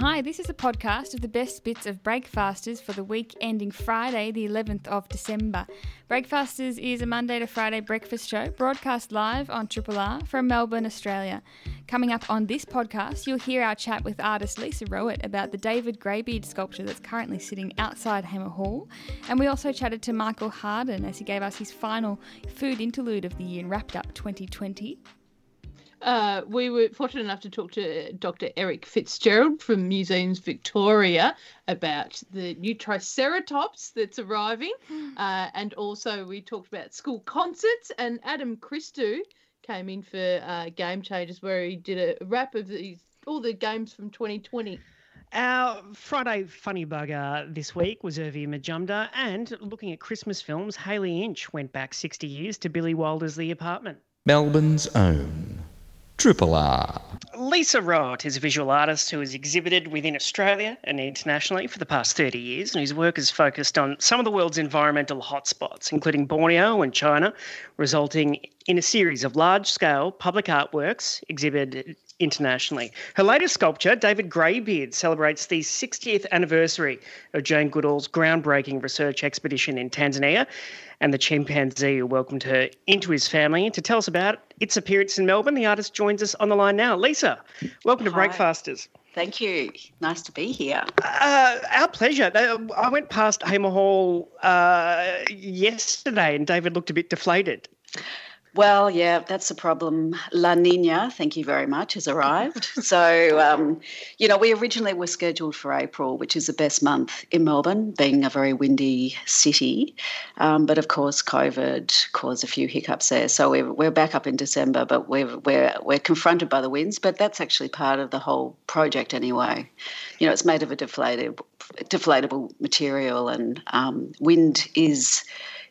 Hi, this is a podcast of the best bits of Breakfasters for the week ending Friday, the 11th of December. Breakfasters is a Monday to Friday breakfast show broadcast live on Triple R from Melbourne, Australia. Coming up on this podcast, you'll hear our chat with artist Lisa Roet about the David Greybeard sculpture that's currently sitting outside Hamer Hall. And we also chatted to Michael Harden as he gave us his final food interlude of the year and wrapped up 2020. Uh, we were fortunate enough to talk to Dr. Erich Fitzgerald from Museums Victoria about the new Triceratops that's arriving. Uh, and also, we talked about school concerts. And Adam Christou came in for uh, Game Changers, where he did a wrap of these, all the games from 2020. Our Friday funny bugger this week was Urvi Majumdar, and looking at Christmas films, Hayley Inch went back 60 years to Billy Wilder's The Apartment. Melbourne's own Triple R. Lisa Roet is a visual artist who has exhibited within Australia and internationally for the past 30 years, and whose work has focused on some of the world's environmental hotspots, including Borneo and China, resulting in a series of large scale public artworks exhibited internationally. Her latest sculpture, David Greybeard, celebrates the 60th anniversary of Jane Goodall's groundbreaking research expedition in Tanzania and the chimpanzee who welcomed her into his family. And to tell us about its appearance in Melbourne, the artist joins us on the line now. Lisa, welcome to Hi. Breakfasters. Thank you. Nice to be here. Uh, our pleasure. I went past Hamer Hall uh, yesterday and David looked a bit deflated. Well, yeah, that's the problem. La Nina, thank you very much, has arrived. so, um, you know, we originally were scheduled for April, which is the best month in Melbourne, being a very windy city. Um, but of course, COVID caused a few hiccups there. So we're, we're back up in December, but we're, we're, we're confronted by the winds. But that's actually part of the whole project anyway. You know, it's made of a deflated, deflatable material, and um, wind is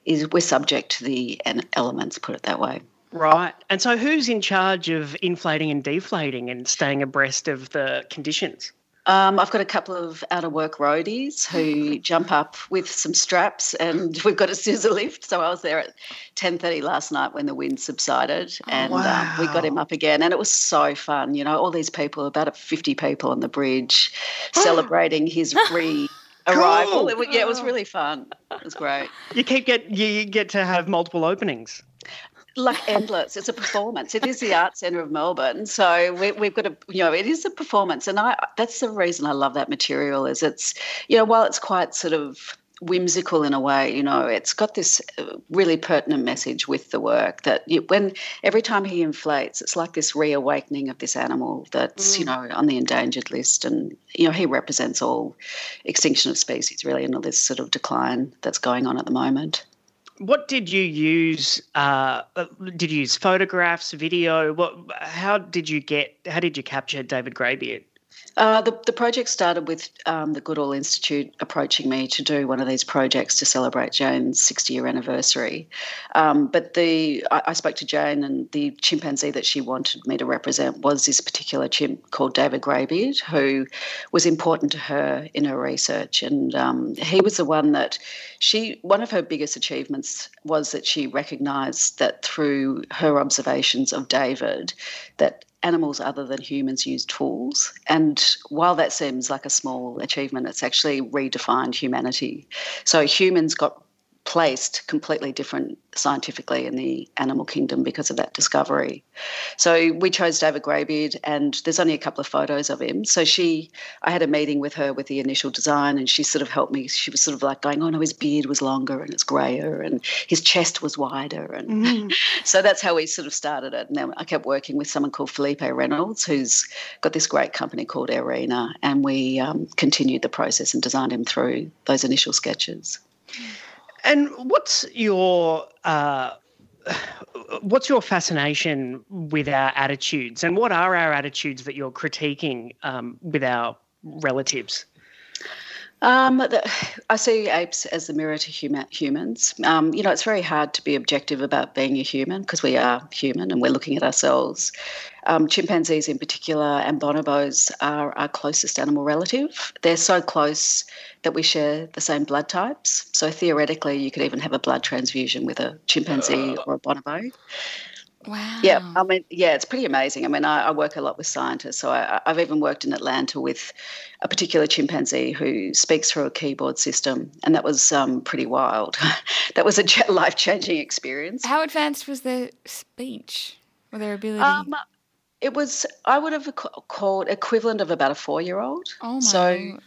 is we're subject to the elements, put it that way. Right. And so, who's in charge of inflating and deflating and staying abreast of the conditions? Um, I've got a couple of out of work roadies who jump up with some straps, and we've got a scissor lift. So I was there at ten thirty last night when the wind subsided, and um, we got him up again, and it was so fun. You know, all these people, about fifty people on the bridge, celebrating his re. Arrival. Cool. It was, yeah, it was really fun. It was great. You keep get you get to have multiple openings. like endless. It's a performance. It is the art centre of Melbourne, so we, we've got a you know it is a performance, and I that's the reason I love that material. Is it's you know while it's quite sort of whimsical in a way, you know, it's got this uh, really pertinent message with the work that you, when every time he inflates, it's like this reawakening of this animal that's you know on the endangered list, and you know he represents all extinction of species really, and all this sort of decline that's going on at the moment. What did you use? Uh, did you use photographs, video? What? How did you get? How did you capture David Greybeard? Uh, the, the project started with um, the Goodall Institute approaching me to do one of these projects to celebrate Jane's 60 year anniversary. Um, but the I, I spoke to Jane, and the chimpanzee that she wanted me to represent was this particular chimp called David Greybeard, who was important to her in her research. And um, he was the one that she, one of her biggest achievements was that she recognised that through her observations of David, that animals other than humans use tools. And while that seems like a small achievement, it's actually redefined humanity. So humans got placed completely different scientifically in the animal kingdom because of that discovery. So we chose David Greybeard, and there's only a couple of photos of him. So she, I had a meeting with her with the initial design, and she sort of helped me. She was sort of like going, "Oh no, his beard was longer and it's grayer, and his chest was wider," and so that's how we sort of started it. And then I kept working with someone called Felipe Reynolds, who's got this great company called Arena, and we um, continued the process and designed him through those initial sketches. And what's your uh, what's your fascination with our attitudes, and what are our attitudes that you're critiquing um, with our relatives? Um, the, I see apes as the mirror to huma- humans. Um, you know, it's very hard to be objective about being a human because we are human and we're looking at ourselves. Um, chimpanzees, in particular, and bonobos are our closest animal relative. They're so close that we share the same blood types. So theoretically, you could even have a blood transfusion with a chimpanzee or a bonobo. Wow. Yeah, I mean, yeah, it's pretty amazing. I mean, I, I work a lot with scientists, so I, I've even worked in Atlanta with a particular chimpanzee who speaks through a keyboard system, and that was um, pretty wild. that was a life changing experience. How advanced was their speech or their ability? Um, it was, I would have called equivalent of about a four year old. oh my. so,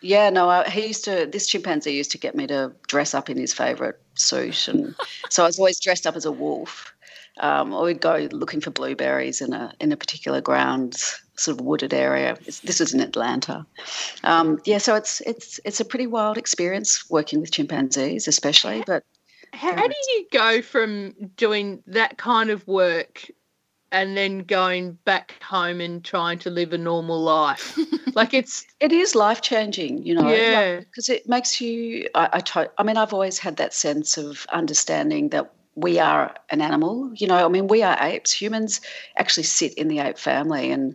yeah, no, I, he used to, this chimpanzee used to get me to dress up in his favourite suit. And so I was always dressed up as a wolf. Um, or we'd go looking for blueberries in a in a particular grounds, sort of wooded area. It's, this was in Atlanta. Um, yeah, so it's it's it's a pretty wild experience working with chimpanzees, especially. But How, how do you go from doing that kind of work and then going back home and trying to live a normal life? like it's it is life changing, you know. Yeah. because it makes you. I, I mean, I've always had that sense of understanding that we are an animal. You know, I mean, we are apes. Humans actually sit in the ape family, and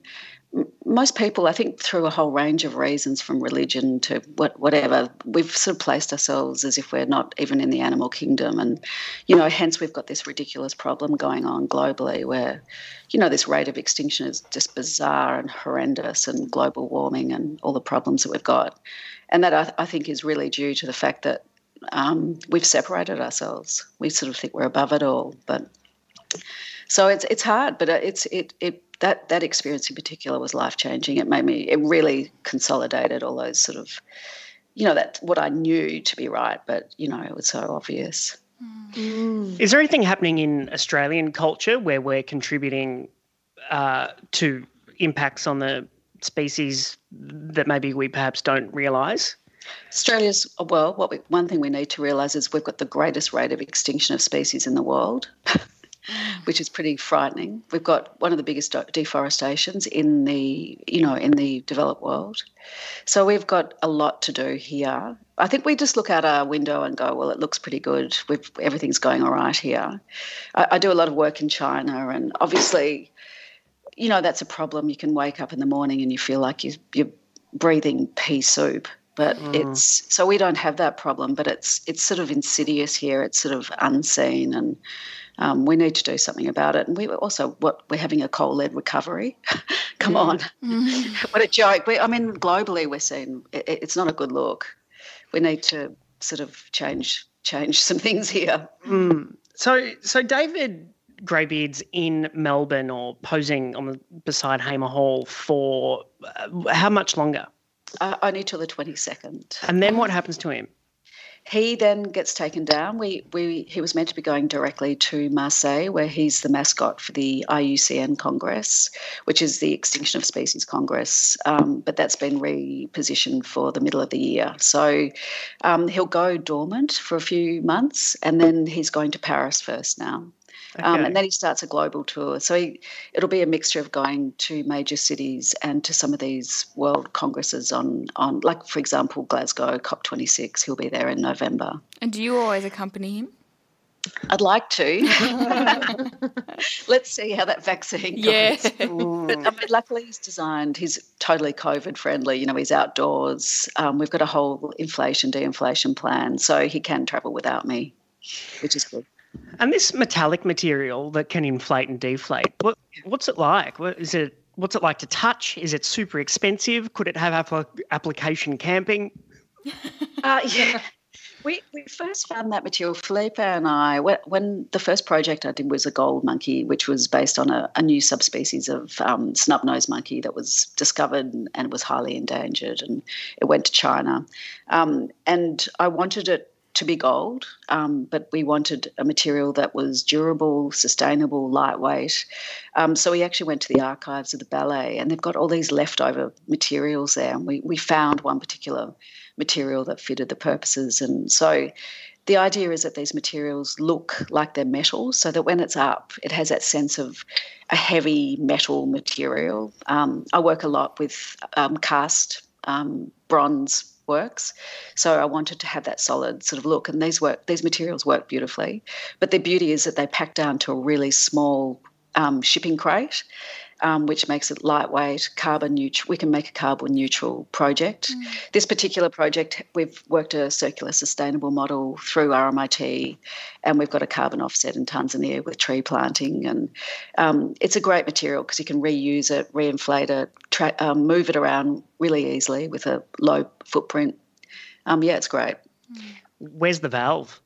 m- most people, I think, through a whole range of reasons, from religion to what, whatever, we've sort of placed ourselves as if we're not even in the animal kingdom, and you know, hence we've got this ridiculous problem going on globally, where you know this rate of extinction is just bizarre and horrendous, and global warming and all the problems that we've got, and that I, I think is really due to the fact that um, we've separated ourselves. We sort of think we're above it all, but so it's it's hard. But it's it it that that experience in particular was life changing. It made me it really consolidated all those sort of you know that what I knew to be right, but you know it was so obvious. Is there anything happening in Australian culture where we're contributing uh, to impacts on the species that maybe we perhaps don't realise? Australia's well, what we, one thing we need to realise is we've got the greatest rate of extinction of species in the world, which is pretty frightening. We've got one of the biggest deforestations in the you know in the developed world, so we've got a lot to do here. I think we just look out our window and go, well, it looks pretty good. We've, everything's going all right here. I, I do a lot of work in China, and obviously, you know that's a problem. You can wake up in the morning and you feel like you, you're breathing pea soup but it's so we don't have that problem but it's it's sort of insidious here. It's sort of unseen and um, we need to do something about it. And we also what we're having a coal-led recovery. Come on. What a joke. We, i mean globally we're seeing it, it's not a good look. We need to sort of change change some things here. So, so David Greybeard's in Melbourne or posing on the beside Hamer Hall for uh, how much longer? Uh, only till the 22nd And then what happens to him? He then gets taken down. We, we, he was meant to be going directly to Marseille, where he's the mascot for the IUCN Congress, which is the Extinction of Species Congress. Um, but that's been repositioned for the middle of the year. So um, he'll go dormant for a few months, and then he's going to Paris first now. Um, and then he starts a global tour. So he, it'll be a mixture of going to major cities and to some of these world congresses on, on like, for example, Glasgow COP26. He'll be there in November. And do you always accompany him? I'd like to. Let's see how that vaccine goes. Yeah. But I mean, luckily he's designed, he's totally COVID friendly. You know, he's outdoors. Um, we've got a whole inflation, de-inflation plan. So he can travel without me, which is good. And this metallic material that can inflate and deflate, what, what's it like? What, is it? What's it like to touch? Is it super expensive? Could it have appli application camping? Uh, yeah. We, we first found that material, Felipe and I, when, when the first project I did was a gold monkey, which was based on a, a new subspecies of um, snub-nosed monkey that was discovered and was highly endangered, and it went to China. Um, and I wanted it to be gold, um, but we wanted a material that was durable, sustainable, lightweight. Um, so we actually went to the archives of the ballet, and they've got all these leftover materials there. And we, we found one particular material that fitted the purposes. And so the idea is that these materials look like they're metal, so that when it's up, it has that sense of a heavy metal material. Um, I work a lot with um, cast um, bronze works, so I wanted to have that solid sort of look. And these work, these materials work beautifully, but their beauty is that they pack down to a really small um, shipping crate. Um, which makes it lightweight, carbon neutral. We can make a carbon neutral project. Mm. This particular project, we've worked a circular sustainable model through RMIT, and we've got a carbon offset in Tanzania with tree planting. And um, it's a great material because you can reuse it, reinflate it, tra- um, move it around really easily with a low footprint. Um, yeah, it's great. Where's the valve?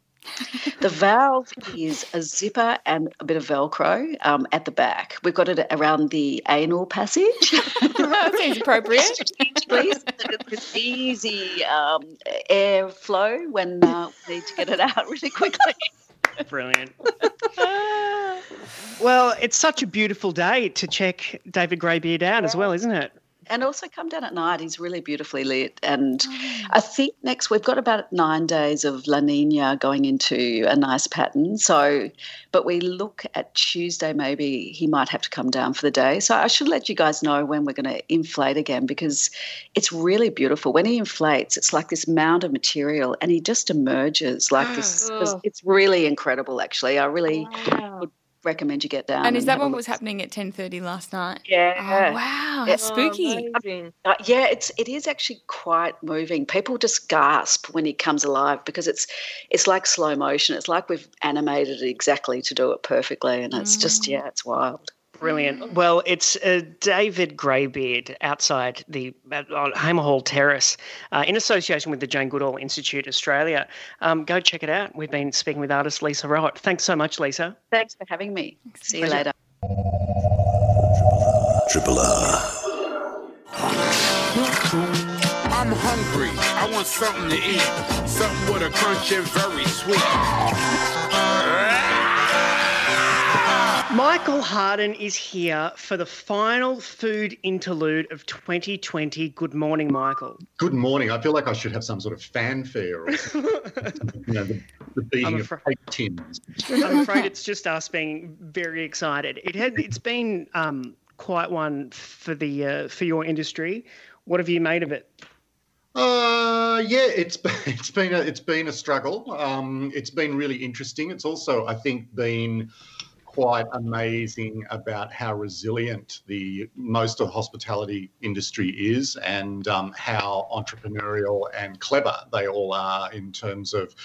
The valve is a zipper and a bit of Velcro um, at the back. We've got it around the anal passage. that seems appropriate. Please, it's easy um, airflow when uh, we need to get it out really quickly. Brilliant. well, it's such a beautiful day to check David Greybeard out as well, isn't it? And also come down at night. He's really beautifully lit. And oh. I think next we've got about nine days of La Nina going into a nice pattern. So, but we look at Tuesday, maybe he might have to come down for the day. So I should let you guys know when we're going to inflate again because it's really beautiful. When he inflates, it's like this mound of material and he just emerges like this. Oh. It's really incredible, actually. I really wow. would recommend you get down. And is that what was happening at ten thirty last night? Yeah. Oh, wow, yeah. spooky. Oh, uh, yeah, it's it is actually quite moving. People just gasp when he comes alive because it's it's like slow motion. It's like we've animated it exactly to do it perfectly, and it's mm. just yeah, it's wild. Brilliant. Well, it's uh, David Greybeard outside the uh, on Hamer Hall Terrace uh, in association with the Jane Goodall Institute Australia. Um, go check it out. We've been speaking with artist Lisa Wright. Thanks so much, Lisa. Thanks for having me. See you later. Triple R. I'm hungry. I want something to eat. Something with a crunch and very sweet. Michael Harden is here for the final food interlude of 2020. Good morning, Michael. Good morning. I feel like I should have some sort of fanfare or you know, the, the beating afraid, of tins. I'm afraid it's just us being very excited. It had, it's been um, quite one for the uh, for your industry. What have you made of it? Uh, yeah, it's been, it's been a, it's been a struggle. Um, it's been really interesting. It's also, I think, been quite amazing about how resilient the most of the hospitality industry is and um, how entrepreneurial and clever they all are in terms of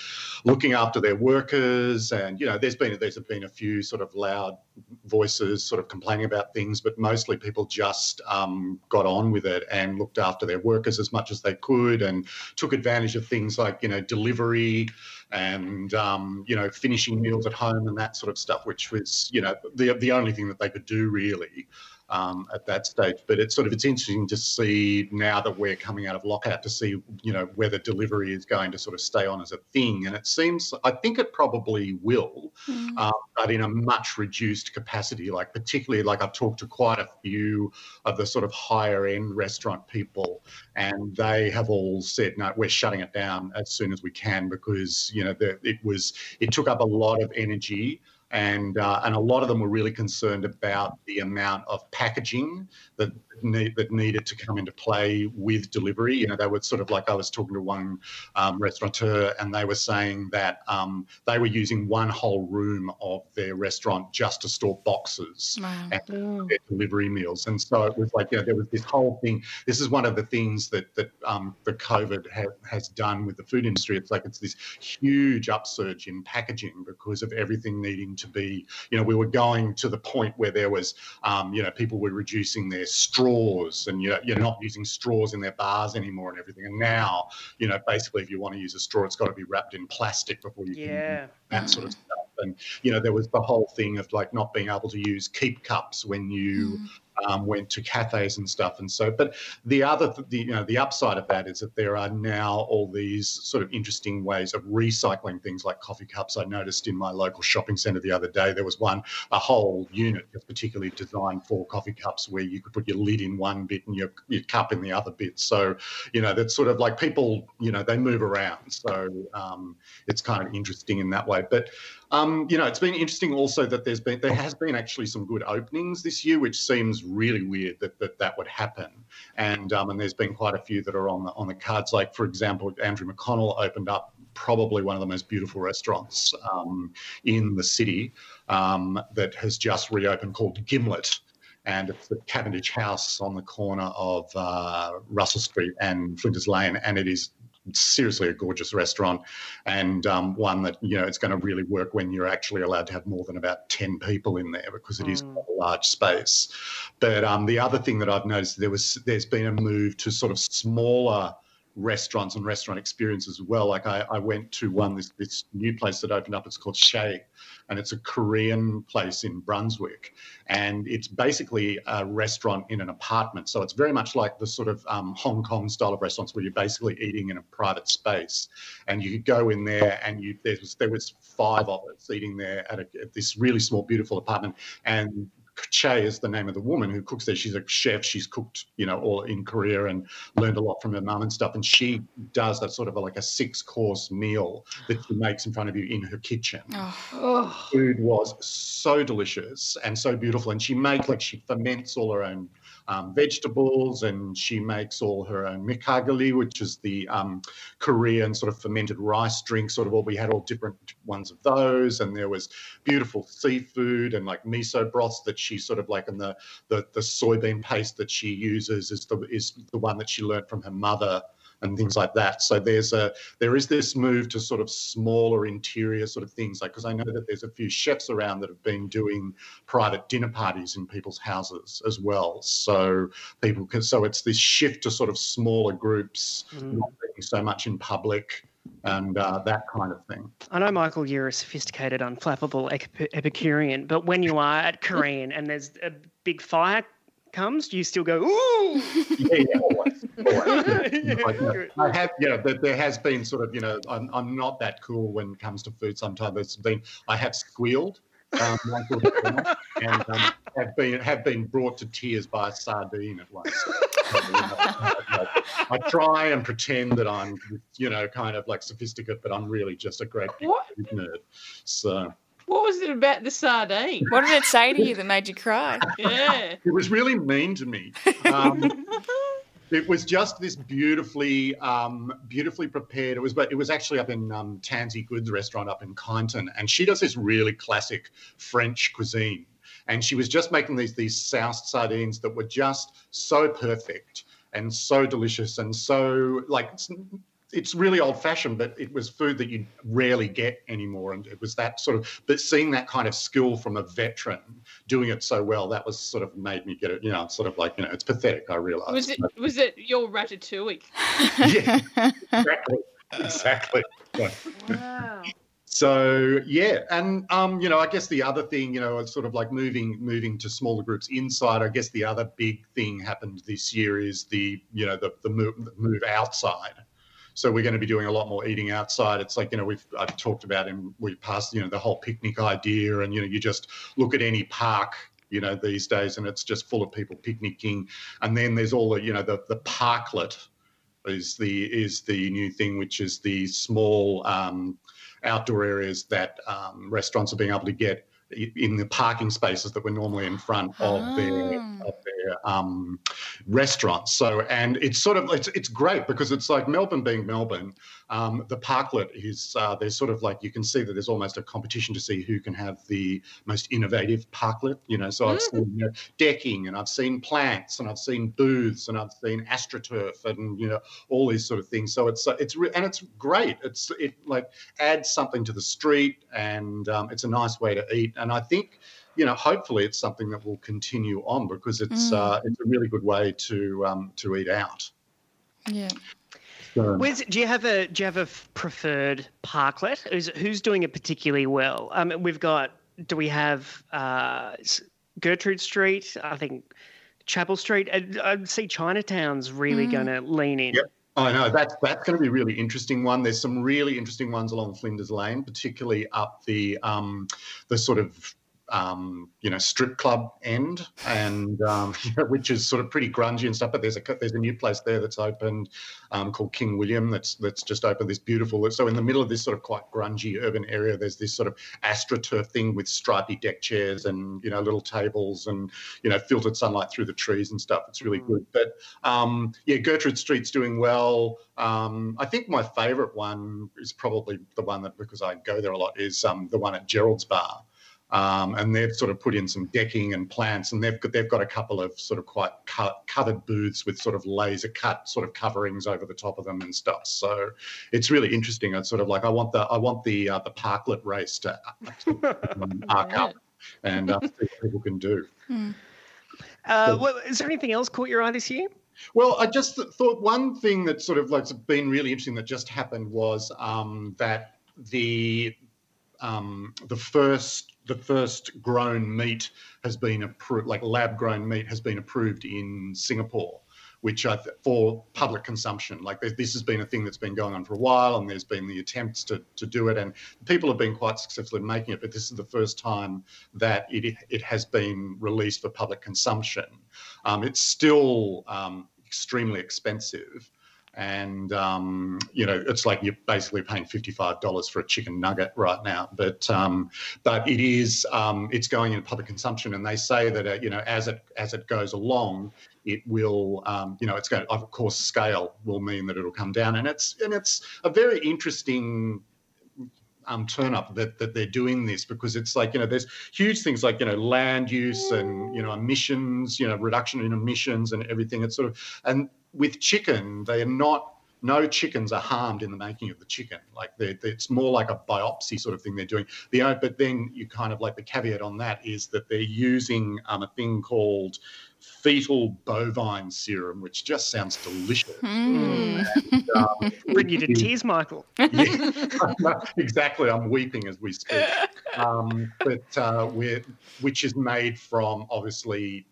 looking after their workers. And you know there's been there's been a few sort of loud voices sort of complaining about things but mostly people just um, got on with it and looked after their workers as much as they could and took advantage of things like you know delivery and um, you know finishing meals at home and that sort of stuff, which was you know the the only thing that they could do really um, at that stage. But it's sort of it's interesting to see now that we're coming out of lockout to see you know whether delivery is going to sort of stay on as a thing. And it seems I think it probably will, mm. uh, but in a much reduced capacity. Like particularly like I've talked to quite a few of the sort of higher end restaurant people, and they have all said no, we're shutting it down as soon as we can because you know the, it was it took up a lot of energy and uh, and a lot of them were really concerned about the amount of packaging that need, that needed to come into play with delivery. You know, they were sort of like I was talking to one um, restaurateur, and they were saying that um, they were using one whole room of their restaurant just to store boxes wow. and their delivery meals. And so it was like, you know, there was this whole thing. This is one of the things that that um, the COVID ha- has done with the food industry. It's like it's this huge upsurge in packaging because of everything needing to be. You know, we were going to the point where there was, um, you know, people were reducing their straws and you're, you're not using straws in their bars anymore and everything. And now, you know, basically if you want to use a straw, it's got to be wrapped in plastic before you yeah. can that sort of stuff. And, you know, there was the whole thing of like not being able to use keep cups when you mm um, went to cafes and stuff. And so, but the other, the, you know, the upside of that is that there are now all these sort of interesting ways of recycling things like coffee cups. I noticed in my local shopping centre the other day, there was one, a whole unit that's particularly designed for coffee cups where you could put your lid in one bit and your, your cup in the other bit. So, you know, that's sort of like people, you know, they move around. So um, it's kind of interesting in that way. But um, you know, it's been interesting also that there's been there has been actually some good openings this year, which seems really weird that that, that would happen. And um, and there's been quite a few that are on the on the cards. Like for example, Andrew McConnell opened up probably one of the most beautiful restaurants um, in the city um, that has just reopened called Gimlet and it's the Cavendish House on the corner of uh, Russell Street and Flinders Lane, and it is seriously a gorgeous restaurant and um, one that you know it's going to really work when you're actually allowed to have more than about 10 people in there because it is Mm. quite a large space but um, the other thing that i've noticed there was there's been a move to sort of smaller restaurants and restaurant experiences as well like i, I went to one this, this new place that opened up it's called Chae and it's a korean place in brunswick and it's basically a restaurant in an apartment. So it's very much like the sort of um, Hong Kong style of restaurants where you're basically eating in a private space, and you could go in there and you there was there was five of us eating there at, a, at this really small, beautiful apartment, and. Chae is the name of the woman who cooks there. She's a chef. She's cooked, you know, all in Korea and learned a lot from her mum and stuff. And she does that sort of a, like a six course meal that she makes in front of you in her kitchen Oh, food was so delicious and so beautiful. And she makes like she ferments all her own um, vegetables, and she makes all her own makgeolli, which is the um, Korean sort of fermented rice drink. Sort of all we had all different ones of those, and there was beautiful seafood and like miso broths that she sort of like, and the the, the soybean paste that she uses is the is the one that she learned from her mother and things like that. So there's a there is this move to sort of smaller interior sort of things, like because I know that there's a few chefs around that have been doing private dinner parties in people's houses as well. So people can so it's this shift to sort of smaller groups, Mm. not being so much in public. And uh, that kind of thing. I know, Michael, you're a sophisticated, unflappable Epicurean, but when you are at Korean and there's a big fire comes, do you still go, ooh? Yeah, yeah, always. always. Yeah, Like, you know. I have, you know, there, there has been sort of, you know, I'm, I'm not that cool when it comes to food. Sometimes there's been, I have squealed, um, like all the time, and um, have been have been brought to tears by a sardine at once. So, you know, like, I try and pretend that I'm, you know, kind of like sophisticated, but I'm really just a great food nerd. So What was it about the sardine? what did it say to you that made you cry? Yeah. it was really mean to me. Um, It was just this beautifully, um, beautifully prepared. It was, but it was actually up in um, Tansy Goods restaurant up in Kyneton, and she does this really classic French cuisine. And she was just making these these soused sardines that were just so perfect and so delicious and so like it's, really old fashioned, but it was food that you rarely get anymore. And it was that sort of, but seeing that kind of skill from a veteran doing it so well, that was sort of made me get it. You know, sort of like you know, it's pathetic. I realise. Was it was it your ratatouille? yeah, exactly, exactly. Yeah. Wow. So yeah, and um, you know, I guess the other thing, you know, it's sort of like moving moving to smaller groups inside. I guess the other big thing happened this year is the you know the the move, the move outside. So we're going to be doing a lot more eating outside. It's like you know we've I've talked about and we passed you know the whole picnic idea, and you know you just look at any park you know these days and it's just full of people picnicking, and then there's all the you know the the parklet is the is the new thing, which is the small um, outdoor areas that um, restaurants are being able to get in the parking spaces that were normally in front of their Ah. of their um, restaurants. So, and it's sort of it's it's great because it's like Melbourne being Melbourne. Um, the parklet is uh, there's sort of like you can see that there's almost a competition to see who can have the most innovative parklet. You know, so I've seen you know, decking and I've seen plants and I've seen booths and I've seen astroturf and you know all these sort of things. So it's uh, it's re- and it's great. It's it like adds something to the street and um, it's a nice way to eat. And I think you know hopefully it's something that will continue on because it's Mm. uh, it's a really good way to um, to eat out. Yeah. So, Where's, do you have a do you have a f- preferred parklet? Who's who's doing it particularly well? Um, we've got. Do we have uh, Gertrude Street? I think Chapel Street. I, I see Chinatown's really Mm. going to lean in. Yep. I know that's that's going to be a really interesting one. There's some really interesting ones along Flinders Lane, particularly up the um, the sort of um, you know strip club end, and um, which is sort of pretty grungy and stuff. But there's a there's a new place there that's opened um, called King William that's that's just opened. This beautiful. So in the middle of this sort of quite grungy urban area, there's this sort of astroturf thing with stripy deck chairs and you know little tables and you know filtered sunlight through the trees and stuff. It's really Mm. good. But um, yeah, Gertrude Street's doing well. Um, I think my favourite one is probably the one that because I go there a lot is um, the one at Gerald's Bar. Um, and they've sort of put in some decking and plants, and they've got, they've got a couple of sort of quite cut, covered booths with sort of laser cut sort of coverings over the top of them and stuff. So it's really interesting. It's sort of like I want the I want the uh, the parklet race to, to um, arc up and uh, see what people can do. Uh, well, is there anything else caught your eye this year? Well, I just th- thought one thing that sort of like been really interesting that just happened was um, that the um, the first the first grown meat has been approved, like lab grown meat has been approved in Singapore, which I th- for public consumption. Like this, has been a thing that's been going on for a while, and there's been the attempts to to do it, and people have been quite successful in making it. But this is the first time that it it has been released for public consumption. Um, it's still um, extremely expensive. And um, you know, it's like you're basically paying fifty-five dollars for a chicken nugget right now. But um, but it is um, it's going into public consumption, and they say that uh, you know as it as it goes along, it will um, you know it's going to, of course scale will mean that it'll come down, and it's and it's a very interesting um, turn up that, that they're doing this because it's like you know there's huge things like you know land use and you know emissions you know reduction in emissions and everything. It's sort of and with chicken they are not no chickens are harmed in the making of the chicken like they're, they're- it's more like a biopsy sort of thing they're doing the but then you kind of like the caveat on that is that they're using um, a thing called fetal bovine serum which just sounds delicious Mm. And, um, Bring you to tears, Michael. yeah, exactly. I'm weeping as we speak. Um, but uh, we're, which is made from obviously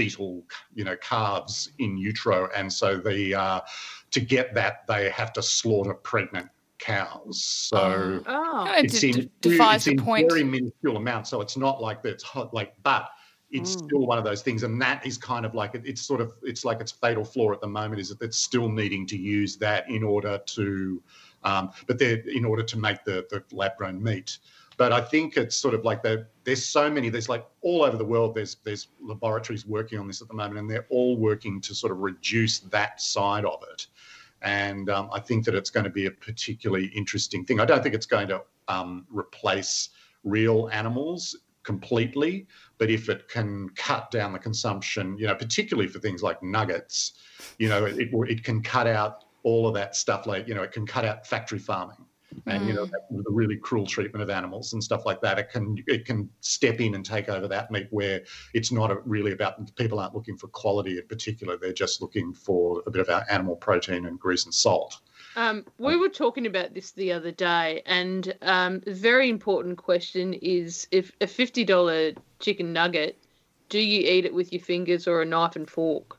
fetal, you know, calves in utero, and so the uh, to get that they have to slaughter pregnant cows. So. Oh, It's d- in, d- defies it's in point. very minuscule amounts, so it's not like that. It's hot, like, but it's Mm. still one of those things, and that is kind of like it, it's sort of it's like its fatal flaw at the moment is that it's still needing to use that in order to, um, but they're in order to make the the lab grown meat. But I think it's sort of like the, there's so many. There's like all over the world. There's there's laboratories working on this at the moment, and they're all working to sort of reduce that side of it. And um, I think that it's going to be a particularly interesting thing. I don't think it's going to um, replace real animals completely, but if it can cut down the consumption, you know, particularly for things like nuggets, you know, it, it, it can cut out all of that stuff. Like, you know, it can cut out factory farming and you know that, the really cruel treatment of animals and stuff like that. It can it can step in and take over that meat where it's not a, really about people aren't looking for quality in particular. They're just looking for a bit of our animal protein and grease and salt. Um, we were talking about this the other day, and um, a very important question is if a fifty dollar chicken nugget, do you eat it with your fingers or a knife and fork?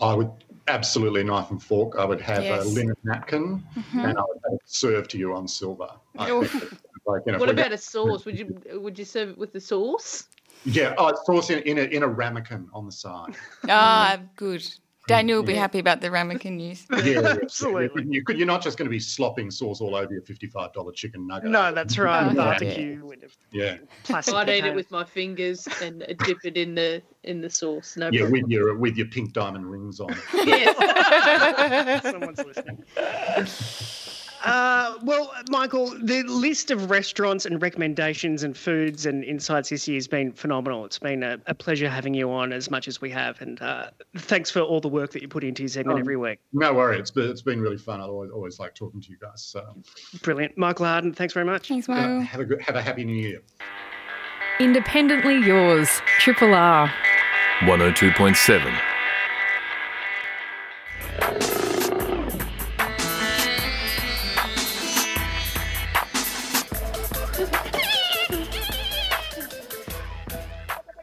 I would absolutely knife and fork. I would have Yes. a linen napkin Mhm. and I would have it served to you on silver. I Oh. think it's like, you know, What if we about a sauce? Would you would you serve it with the sauce? Yeah, oh, sauce in, in a in a ramekin on the side. Ah, good. Daniel will be happy about the ramekin news. Yeah, yeah, Absolutely. You could, you're not just going to be slopping sauce all over your fifty-five dollar chicken nugget. No, that's right. Barbecue with a Yeah, plastic I'd eat it with my fingers and dip it in the in the sauce. No yeah, problem. with your with your pink diamond rings on. Yes. Someone's listening. Uh, well, Michael, the list of restaurants and recommendations and foods and insights this year has been phenomenal. It's been a, a pleasure having you on as much as we have, and uh, thanks for all the work that you put into your segment Um, every week. No worry, it's been, it's been really fun. I always always like talking to you guys. So Brilliant, Michael Harden. Thanks very much. Thanks, uh, Michael. have a good, have a happy new year. Independently yours, Triple R. 102.7.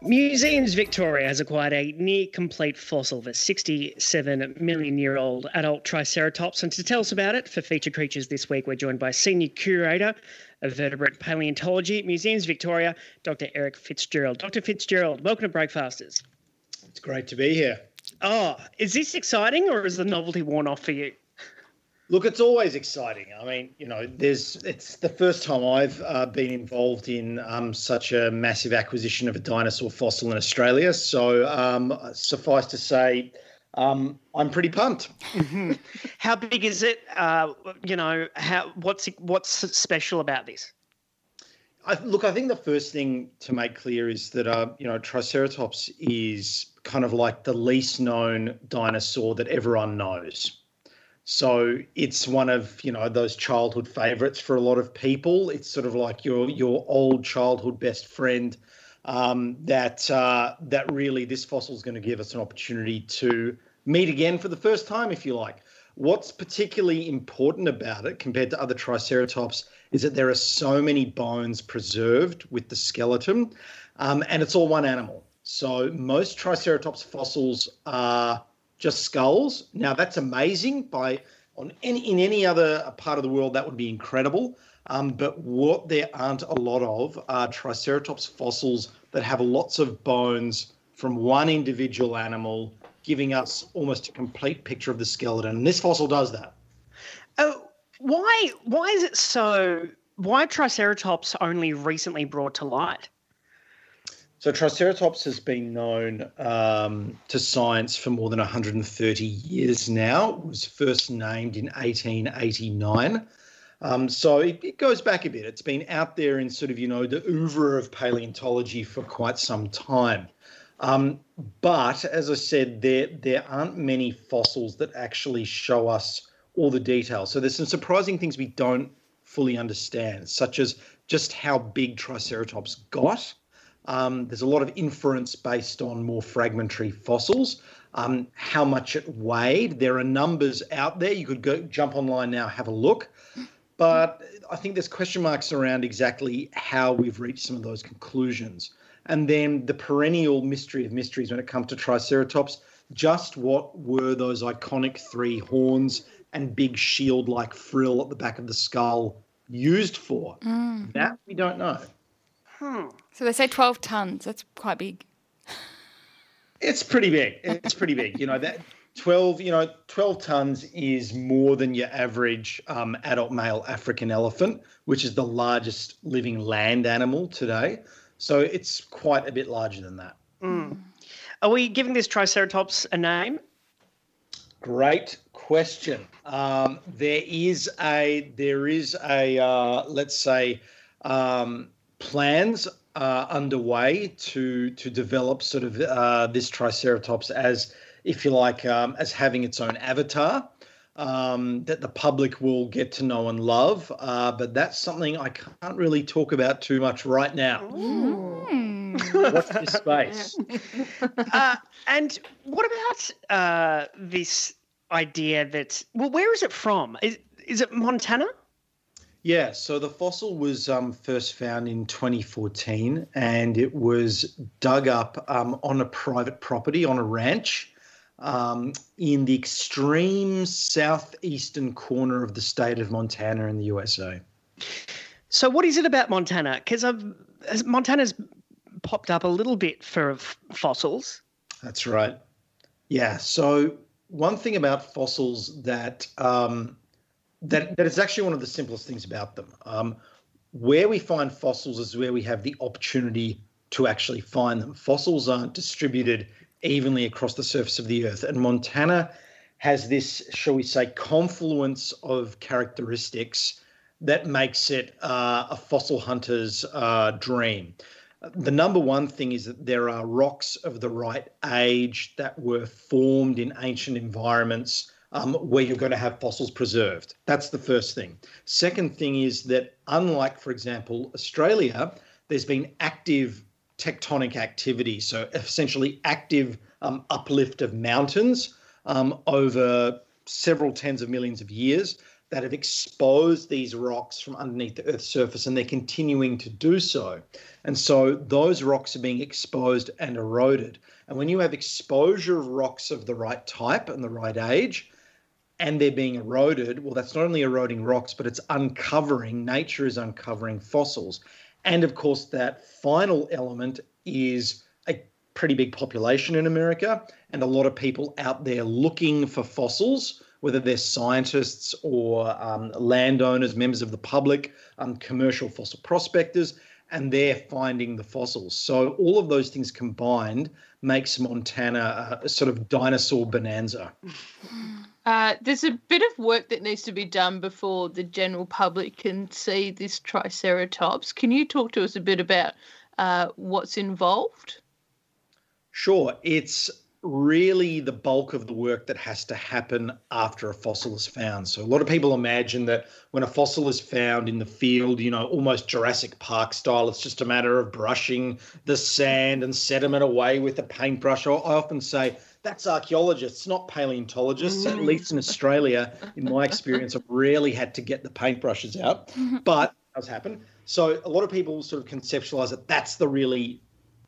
Museums Victoria has acquired a near complete fossil of a 67 million year old adult Triceratops. And to tell us about it for Feature Creatures this week, we're joined by Senior Curator of Vertebrate Paleontology at Museums Victoria, Dr. Erich Fitzgerald. Dr. Fitzgerald, welcome to Breakfasters. It's great to be here. Oh, is this exciting or is the novelty worn off for you? Look, it's always exciting. I mean, you know, there's it's the first time I've uh, been involved in um, such a massive acquisition of a dinosaur fossil in Australia. So, um, suffice to say, um, I'm pretty pumped. How big is it? Uh, you know, how what's what's special about this? I, look, I think the first thing to make clear is that uh, you know Triceratops is kind of like the least known dinosaur that everyone knows. So it's one of you know those childhood favorites for a lot of people. It's sort of like your your old childhood best friend. Um, that uh, that really this fossil is going to give us an opportunity to meet again for the first time, if you like. What's particularly important about it compared to other Triceratops is that there are so many bones preserved with the skeleton, um, and it's all one animal. So most Triceratops fossils are just skulls. Now that's amazing. By on any, in any other part of the world, that would be incredible. Um, but what there aren't a lot of are Triceratops fossils that have lots of bones from one individual animal, giving us almost a complete picture of the skeleton. And this fossil does that. Oh, why? Why is it so? Why Triceratops only recently brought to light? So Triceratops has been known um, to science for more than 130 years now. It was first named in 1889. Um, so it, it, goes back a bit. It's been out there in sort of, you know, the oeuvre of paleontology for quite some time. Um, but as I said, there there aren't many fossils that actually show us all the details. So there's some surprising things we don't fully understand, such as just how big Triceratops got. Um, there's a lot of inference based on more fragmentary fossils. Um, how much it weighed. There are numbers out there. You could go jump online now, have a look. But I think there's question marks around exactly how we've reached some of those conclusions. And then the perennial mystery of mysteries when it comes to Triceratops just what were those iconic three horns and big shield like frill at the back of the skull used for? Mm. That we don't know. Hmm. So they say 12 tons. That's quite big. It's pretty big. It's pretty big. You know, that 12, you know, 12 tons is more than your average um, adult male African elephant, which is the largest living land animal today. So it's quite a bit larger than that. Mm. Are we giving this Triceratops a name? Great question. Um, there is a there is a uh, let's say um, plans uh, underway to to develop sort of uh, this Triceratops as, if you like, um, as having its own avatar um, that the public will get to know and love. Uh, but that's something I can't really talk about too much right now. Watch this space. uh, and what about uh, this idea that, well, where is it from? Is, is it Montana? Yeah, so the fossil was um, first found in 2014 and it was dug up um, on a private property on a ranch um, in the extreme southeastern corner of the state of Montana in the USA. So, what is it about Montana? Because Montana's popped up a little bit for f- fossils. That's right. Yeah. So, one thing about fossils that um, that that is actually one of the simplest things about them. Um, where we find fossils is where we have the opportunity to actually find them. Fossils aren't distributed evenly across the surface of the earth, and Montana has this, shall we say, confluence of characteristics that makes it uh, a fossil hunter's uh, dream. The number one thing is that there are rocks of the right age that were formed in ancient environments um, where you're going to have fossils preserved. That's the first thing. Second thing is that, unlike, for example, Australia, there's been active tectonic activity, so essentially active um, uplift of mountains um, over several tens of millions of years that have exposed these rocks from underneath the Earth's surface, and they're continuing to do so. And so those rocks are being exposed and eroded. And when you have exposure of rocks of the right type and the right age, and they're being eroded, well, that's not only eroding rocks, but it's uncovering, nature is uncovering fossils. And of course, that final element is a pretty big population in America and a lot of people out there looking for fossils, whether they're scientists or um, landowners, members of the public, um, commercial fossil prospectors, and they're finding the fossils. So all of those things combined makes Montana a, a sort of dinosaur bonanza. Uh, there's a bit of work that needs to be done before the general public can see this Triceratops. Can you talk to us a bit about uh, what's involved? Sure. It's really the bulk of the work that has to happen after a fossil is found. So a lot of people imagine that when a fossil is found in the field, you know, almost Jurassic Park style, it's just a matter of brushing the sand and sediment away with a paintbrush. Or I often say that's archaeologists, not paleontologists. At mm. least in Australia, in my experience, I've rarely had to get the paintbrushes out, mm-hmm. but it does happen. So a lot of people sort of conceptualize that that's the really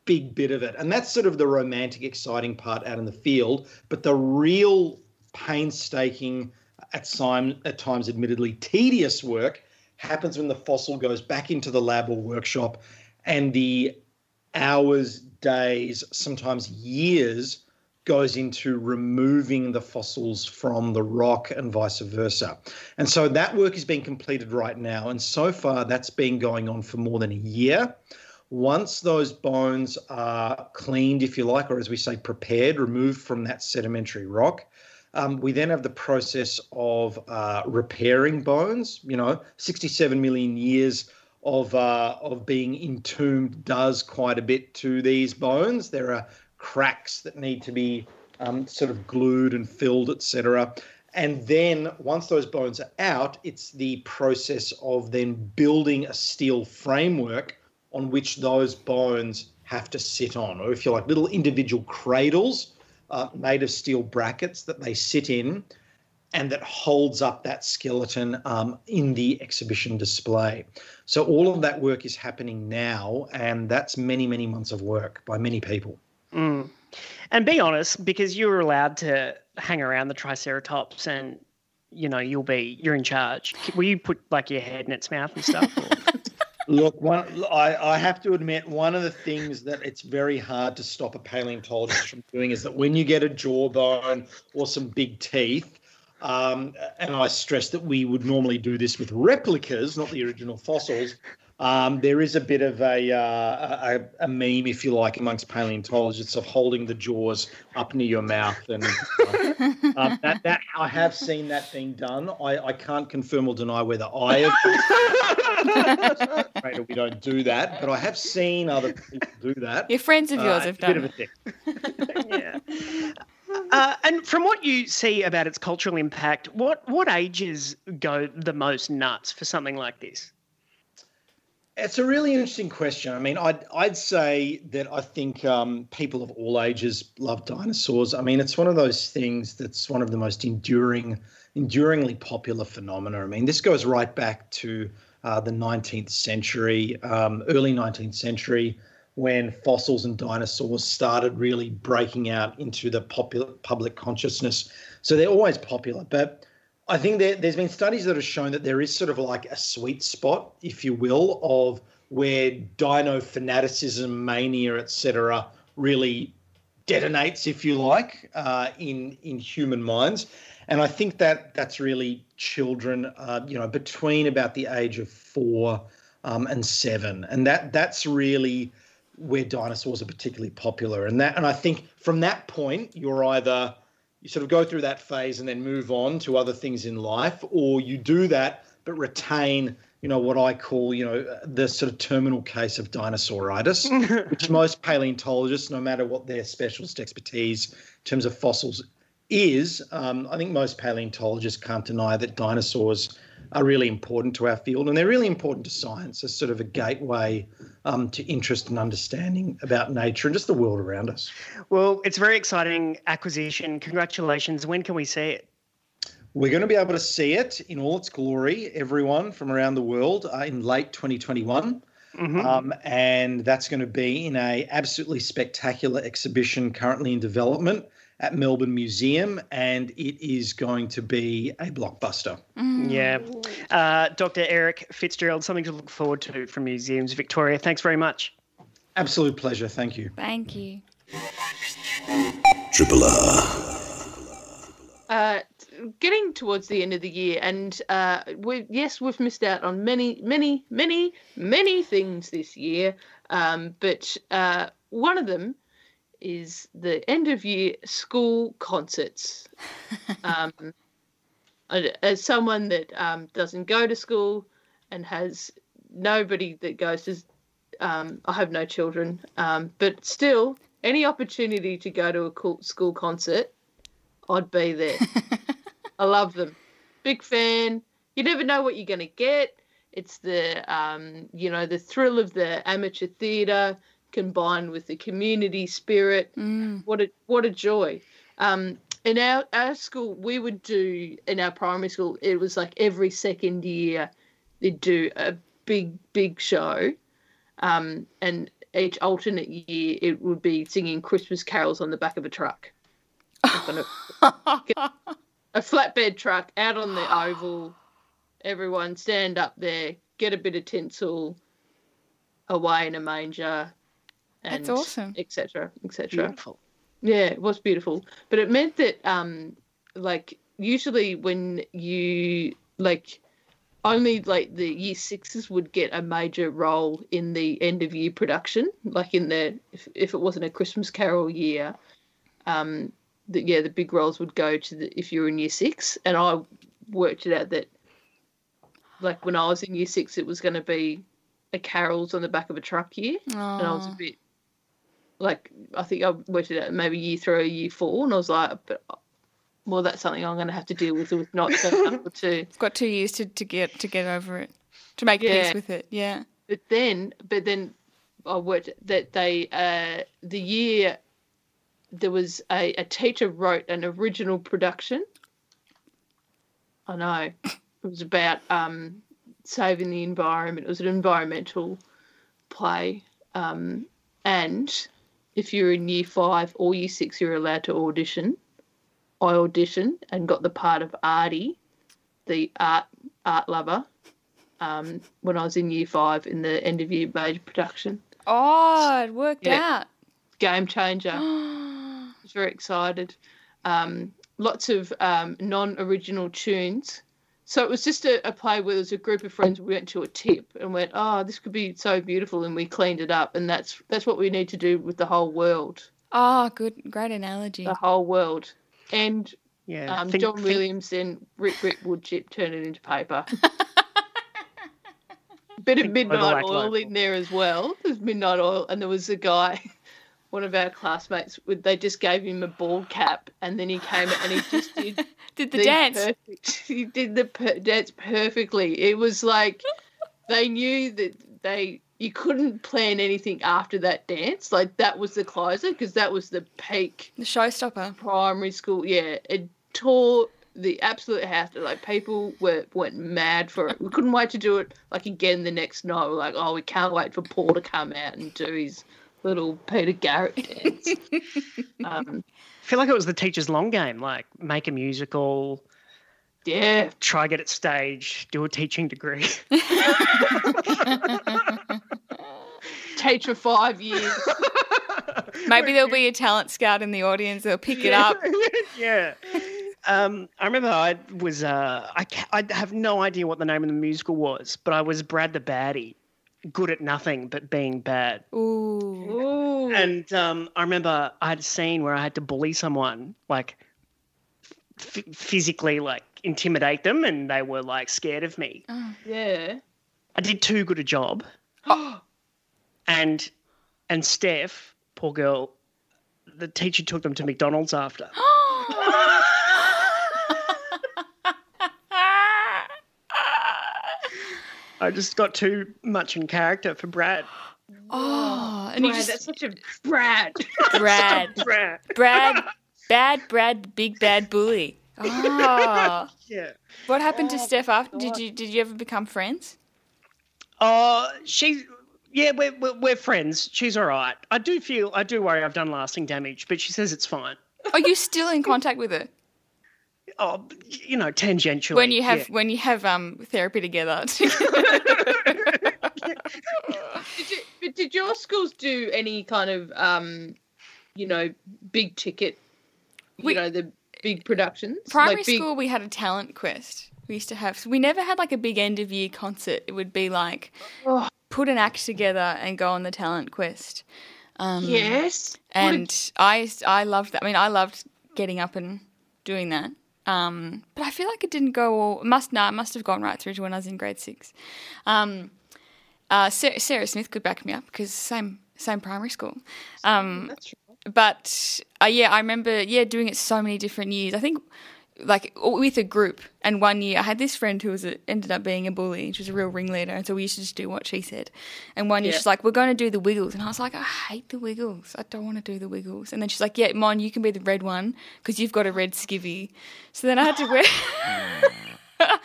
big bit of it. And that's sort of the romantic, exciting part out in the field. But the real painstaking, at, time, at times admittedly tedious work happens when the fossil goes back into the lab or workshop and the hours, days, sometimes years goes into removing the fossils from the rock and vice versa. And so that work is being completed right now. And so far, that's been going on for more than a year. Once those bones are cleaned, if you like, or as we say, prepared, removed from that sedimentary rock, um, we then have the process of uh, repairing bones. You know, 67 million years of uh, of being entombed does quite a bit to these bones. There are cracks that need to be um, sort of glued and filled, etc. And then once those bones are out, it's the process of then building a steel framework on which those bones have to sit on, or if you like, little individual cradles uh, made of steel brackets that they sit in and that holds up that skeleton um, in the exhibition display. So all of that work is happening now, and that's many, many months of work by many people. Mm. And be honest, because you were allowed to hang around the Triceratops and you know you'll be you're in charge. Will you put like your head in its mouth and stuff? Look, one, I, I have to admit, one of the things that it's very hard to stop a paleontologist from doing is that when you get a jawbone or some big teeth, um, and I stress that we would normally do this with replicas, not the original fossils. Um, there is a bit of a, uh, a, a meme, if you like, amongst paleontologists of holding the jaws up near your mouth, and um, that, that I have seen that being done. I, I can't confirm or deny whether I have. we don't do that, but I have seen other people do that. Your friends of yours Uh, have it's a done. bit of a thing. yeah. Uh, and from what you see about its cultural impact, what what ages go the most nuts for something like this? It's a really interesting question. I mean, I'd I'd say that I think um, people of all ages love dinosaurs. I mean, it's one of those things that's one of the most enduring, enduringly popular phenomena. I mean, this goes right back to uh, the 19th century, um, early 19th century, when fossils and dinosaurs started really breaking out into the popular public consciousness. So they're always popular, but I think there, there's been studies that have shown that there is sort of like a sweet spot, if you will, of where dino fanaticism, mania, etc., really detonates, if you like, uh, in in human minds. And I think that that's really children, uh, you know, between about the age of four um, and seven, and that that's really where dinosaurs are particularly popular. And that, and I think from that point, you're either you sort of go through that phase and then move on to other things in life, or you do that but retain, you know, what I call, you know, the sort of terminal case of dinosauritis, which most paleontologists, no matter what their specialist expertise in terms of fossils is, um, I think most paleontologists can't deny that dinosaurs are really important to our field, and they're really important to science as sort of a gateway um, to interest and understanding about nature and just the world around us. Well, it's a very exciting acquisition. Congratulations. When can we see it? We're going to be able to see it in all its glory, everyone from around the world, uh, in late 2021. Mhm. Um, and that's going to be in a absolutely spectacular exhibition currently in development at Melbourne Museum, and it is going to be a blockbuster. Yeah. Uh, Dr. Erich Fitzgerald, something to look forward to from Museums Victoria. Thanks very much. Absolute pleasure. Thank you. Thank you. Triple R. Uh, getting towards the end of the year, and uh, we yes, we've missed out on many, many, many, many things this year. Um, but uh, one of them is the end of year school concerts. um, as someone that um, doesn't go to school and has nobody that goes to, um, I have no children, um, but still, any opportunity to go to a school concert, I'd be there. I love them. Big fan. You never know what you're going to get. It's the um, you know the thrill of the amateur theatre combined with the community spirit. Mm. What a what a joy! Um, in our our school, we would do in our primary school. It was like every second year, they'd do a big big show, um, and each alternate year it would be singing Christmas carols on the back of a truck. A, a flatbed truck out on the oval. Everyone stand up there, get a bit of tinsel, away in a manger, and That's awesome. etc. etc. Beautiful. Yeah, it was beautiful, but it meant that um, like usually when you like only like the year sixes would get a major role in the end of year production, like in the if, if it wasn't a Christmas Carol year, um, that yeah, the big roles would go to the if you were in year six, and I worked it out that like when I was in year six, it was going to be a carols on the back of a truck year, and I was a bit like I think I worked it out maybe year three or year four, and I was like, but well, that's something I'm going to have to deal with with not able to. It's got two years to, to get to get over it, to make Yeah. peace with it. Yeah. But then, but then I worked that they uh, the year there was a, a teacher wrote an original production. I know it was about um, saving the environment. It was an environmental play, um, and if you're in year five or year six, you're allowed to audition. I auditioned and got the part of Artie, the art art lover, um, when I was in year five in the end of year major production. Oh, it worked Yeah. Game changer. I was very excited. Um, lots of um, non original tunes. So it was just a, a play where there was a group of friends. We went to a tip and went, "Oh, this could be so beautiful," and we cleaned it up. And that's that's what we need to do with the whole world, oh, good, great analogy. the whole world. And Yeah. um, think- John think- Williams then rip rip wood chip, turn it into paper. Bit of midnight Overlake oil Local. in there as well. There's midnight oil, and there was a guy, one of our classmates. With they just gave him a bald cap, and then he came and he just did Did the dance. Perfect, he did the per- dance perfectly. It was like they knew that they you couldn't plan anything after that dance. Like that was the closer because that was the peak The showstopper. primary school. Yeah, it tore the absolute house. Like people were went mad for it. We couldn't wait to do it like again the next night. We're like, oh, we can't wait for Paul to come out and do his little Peter Garrett dance. um, I feel like it was the teacher's long game, like make a musical, yeah, try get it staged, do a teaching degree. teach for five years. Maybe there'll be a talent scout in the audience. They'll pick it up. yeah. Um, I remember I was uh, I I have no idea what the name of the musical was, but I was Brad the baddie, good at nothing but being bad. Ooh. Ooh. And um, I remember I had a scene where I had to bully someone, like f- physically, like intimidate them, and they were like scared of me. yeah. I did too good a job, and and Steph, poor girl, the teacher took them to McDonald's after. I just got too much in character for Brad. Oh, and you Brad, just that's such a Brad. Brad, Brad. Brad, bad Brad, big bad bully. Oh, Yeah. what happened to Steph after? Did you did you ever become friends? Uh, she, yeah, we're, we're, we're friends. She's all right. I do feel, I do worry I've done lasting damage, but she says it's fine. Are you still in contact with her Oh, you know, tangentially. when you have yeah. when you have um therapy together? Did you, did your schools do any kind of, um, you know, big ticket, you We- know, the big productions? Primary Like big- school, we had a talent quest. We used to have. So we never had like a big end of year concert. It would be like Oh. put an act together and go on the talent quest. Um, yes. And I I loved that. I mean, I loved getting up and doing that. Um, but I feel like it didn't go all. Must no, it must have gone right through to when I was in grade six. Um, uh, Sarah, Sarah Smith could back me up because same same primary school. Um, but uh, yeah, I remember yeah doing it so many different years. I think like with a group. And one year I had this friend who was a, ended up being a bully. She was a real ringleader, and so we used to just do what she said. And one year Yeah. she's like, "We're going to do the Wiggles," and I was like, "I hate the Wiggles. I don't want to do the Wiggles." And then she's like, "Yeah, Mon, you can be the red one because you've got a red skivvy." So then I had to wear.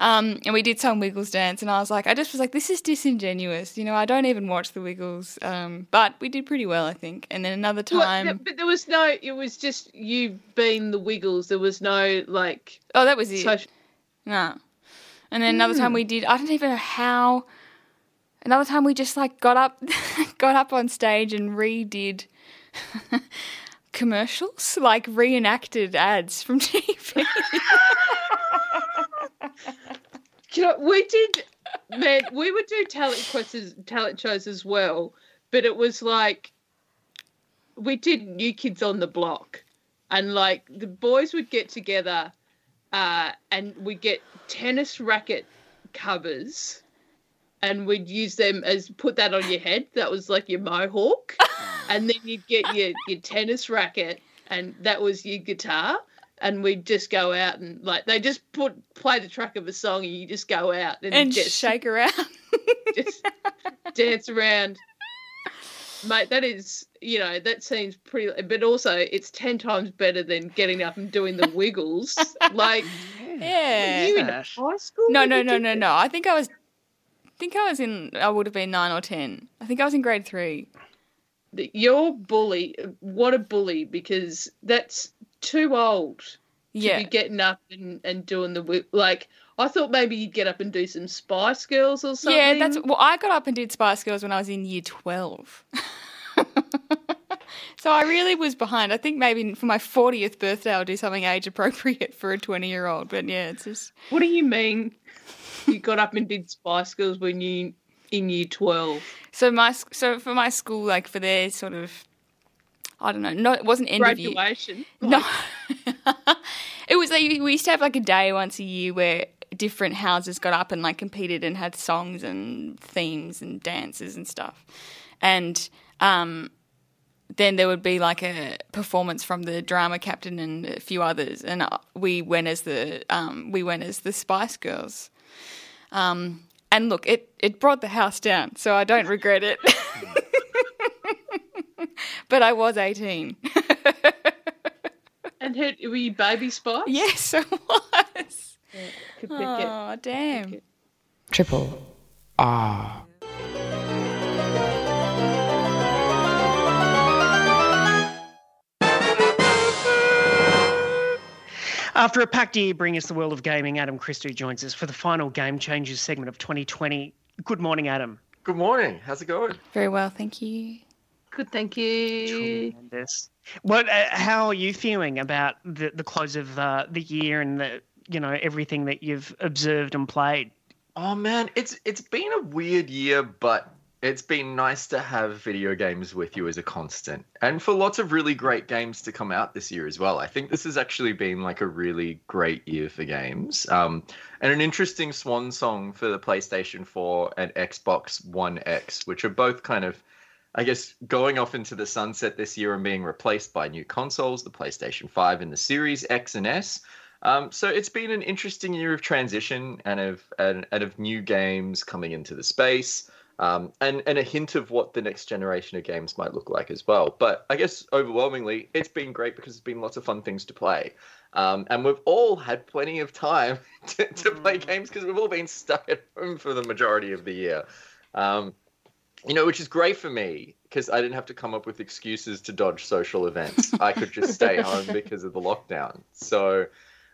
Um, and we did some Wiggles dance, and I was like, I just was like, this is disingenuous. You know, I don't even watch the Wiggles. Um, but we did pretty well, I think. And then another time, but there was no. It was just you being the Wiggles. There was no like. oh, that was it. social- No. And then another time we did I don't even know how another time we just like got up got up on stage and redid commercials, like reenacted ads from TV. You know, we did, man. We would do talent quizzes, talent shows as well, but it was like we did New Kids on the Block, and like the boys would get together, uh, and we'd get tennis racket covers, and we'd use them as put that on your head. That was like your mohawk, and then you'd get your your tennis racket, and that was your guitar and we'd just go out and like they just put play the track of a song and you just go out and, and just shake around. just dance around. Mate, that is you know, that seems pretty but also it's ten times better than getting up and doing the wiggles. like Yeah. were you in high school? No, no, no, no, no. I think I was I think I was in I would have been 9 or 10. I think I was in grade 3. Your bully. What a bully because that's too old to Yeah. be getting up and, and doing the like. I thought maybe you'd get up and do some Spice Girls or something. Yeah, that's well. I got up and did Spice Girls when I was in year twelve, so I really was behind. I think maybe for my fortieth birthday, I'll do something age appropriate for a twenty-year-old. But yeah, it's just What do you mean? You got up and did Spice Girls when you in year twelve? so my so for my school, like for their sort of, I don't know, no, it wasn't end of year. Graduation. No, it was like we used to have like a day once a year where different houses got up and like competed and had songs and themes and dances and stuff, and um, then there would be like a performance from the drama captain and a few others, and uh, we went as the um, we went as the Spice Girls. Um, and look, it it brought the house down, so I don't regret it. but I was eighteen. And had, were you Baby Spice? Yes, I was. Could pick it. Oh, damn. Triple R. After a packed year bringing us the world of gaming, Adam Christou joins us for the final Game Changers segment of 2020. Good morning, Adam. Good morning. How's it going? Very well, thank you. Good, thank you. Tremendous. What? Uh, how are you feeling about the, the close of uh, the year and the you know everything that you've observed and played? Oh man, it's it's been a weird year, but it's been nice to have video games with you as a constant. And for lots of really great games to come out this year as well. I think this has actually been like a really great year for games. Um, and an interesting swan song for the PlayStation 4 and Xbox One X, which are both kind of I guess going off into the sunset this year and being replaced by new consoles, the PlayStation 5 and the Series X and S. Um, so it's been an interesting year of transition and of and, and of new games coming into the space, um, and and a hint of what the next generation of games might look like as well. But I guess overwhelmingly, it's been great because there's been lots of fun things to play, um, and we've all had plenty of time to, to play games because we've all been stuck at home for the majority of the year. Um, you know, which is great for me because I didn't have to come up with excuses to dodge social events. I could just stay home because of the lockdown. So,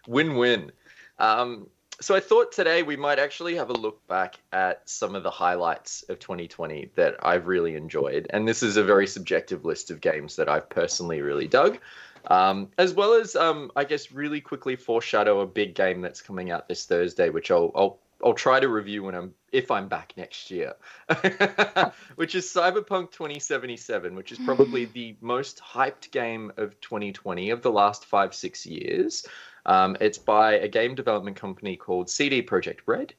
win win. Um, so, I thought today we might actually have a look back at some of the highlights of 2020 that I've really enjoyed. And this is a very subjective list of games that I've personally really dug. Um, as well as, um, I guess, really quickly foreshadow a big game that's coming out this Thursday, which I'll, I'll I'll try to review when I'm if I'm back next year, which is Cyberpunk 2077, which is probably the most hyped game of 2020 of the last five six years. Um, it's by a game development company called CD Projekt Red.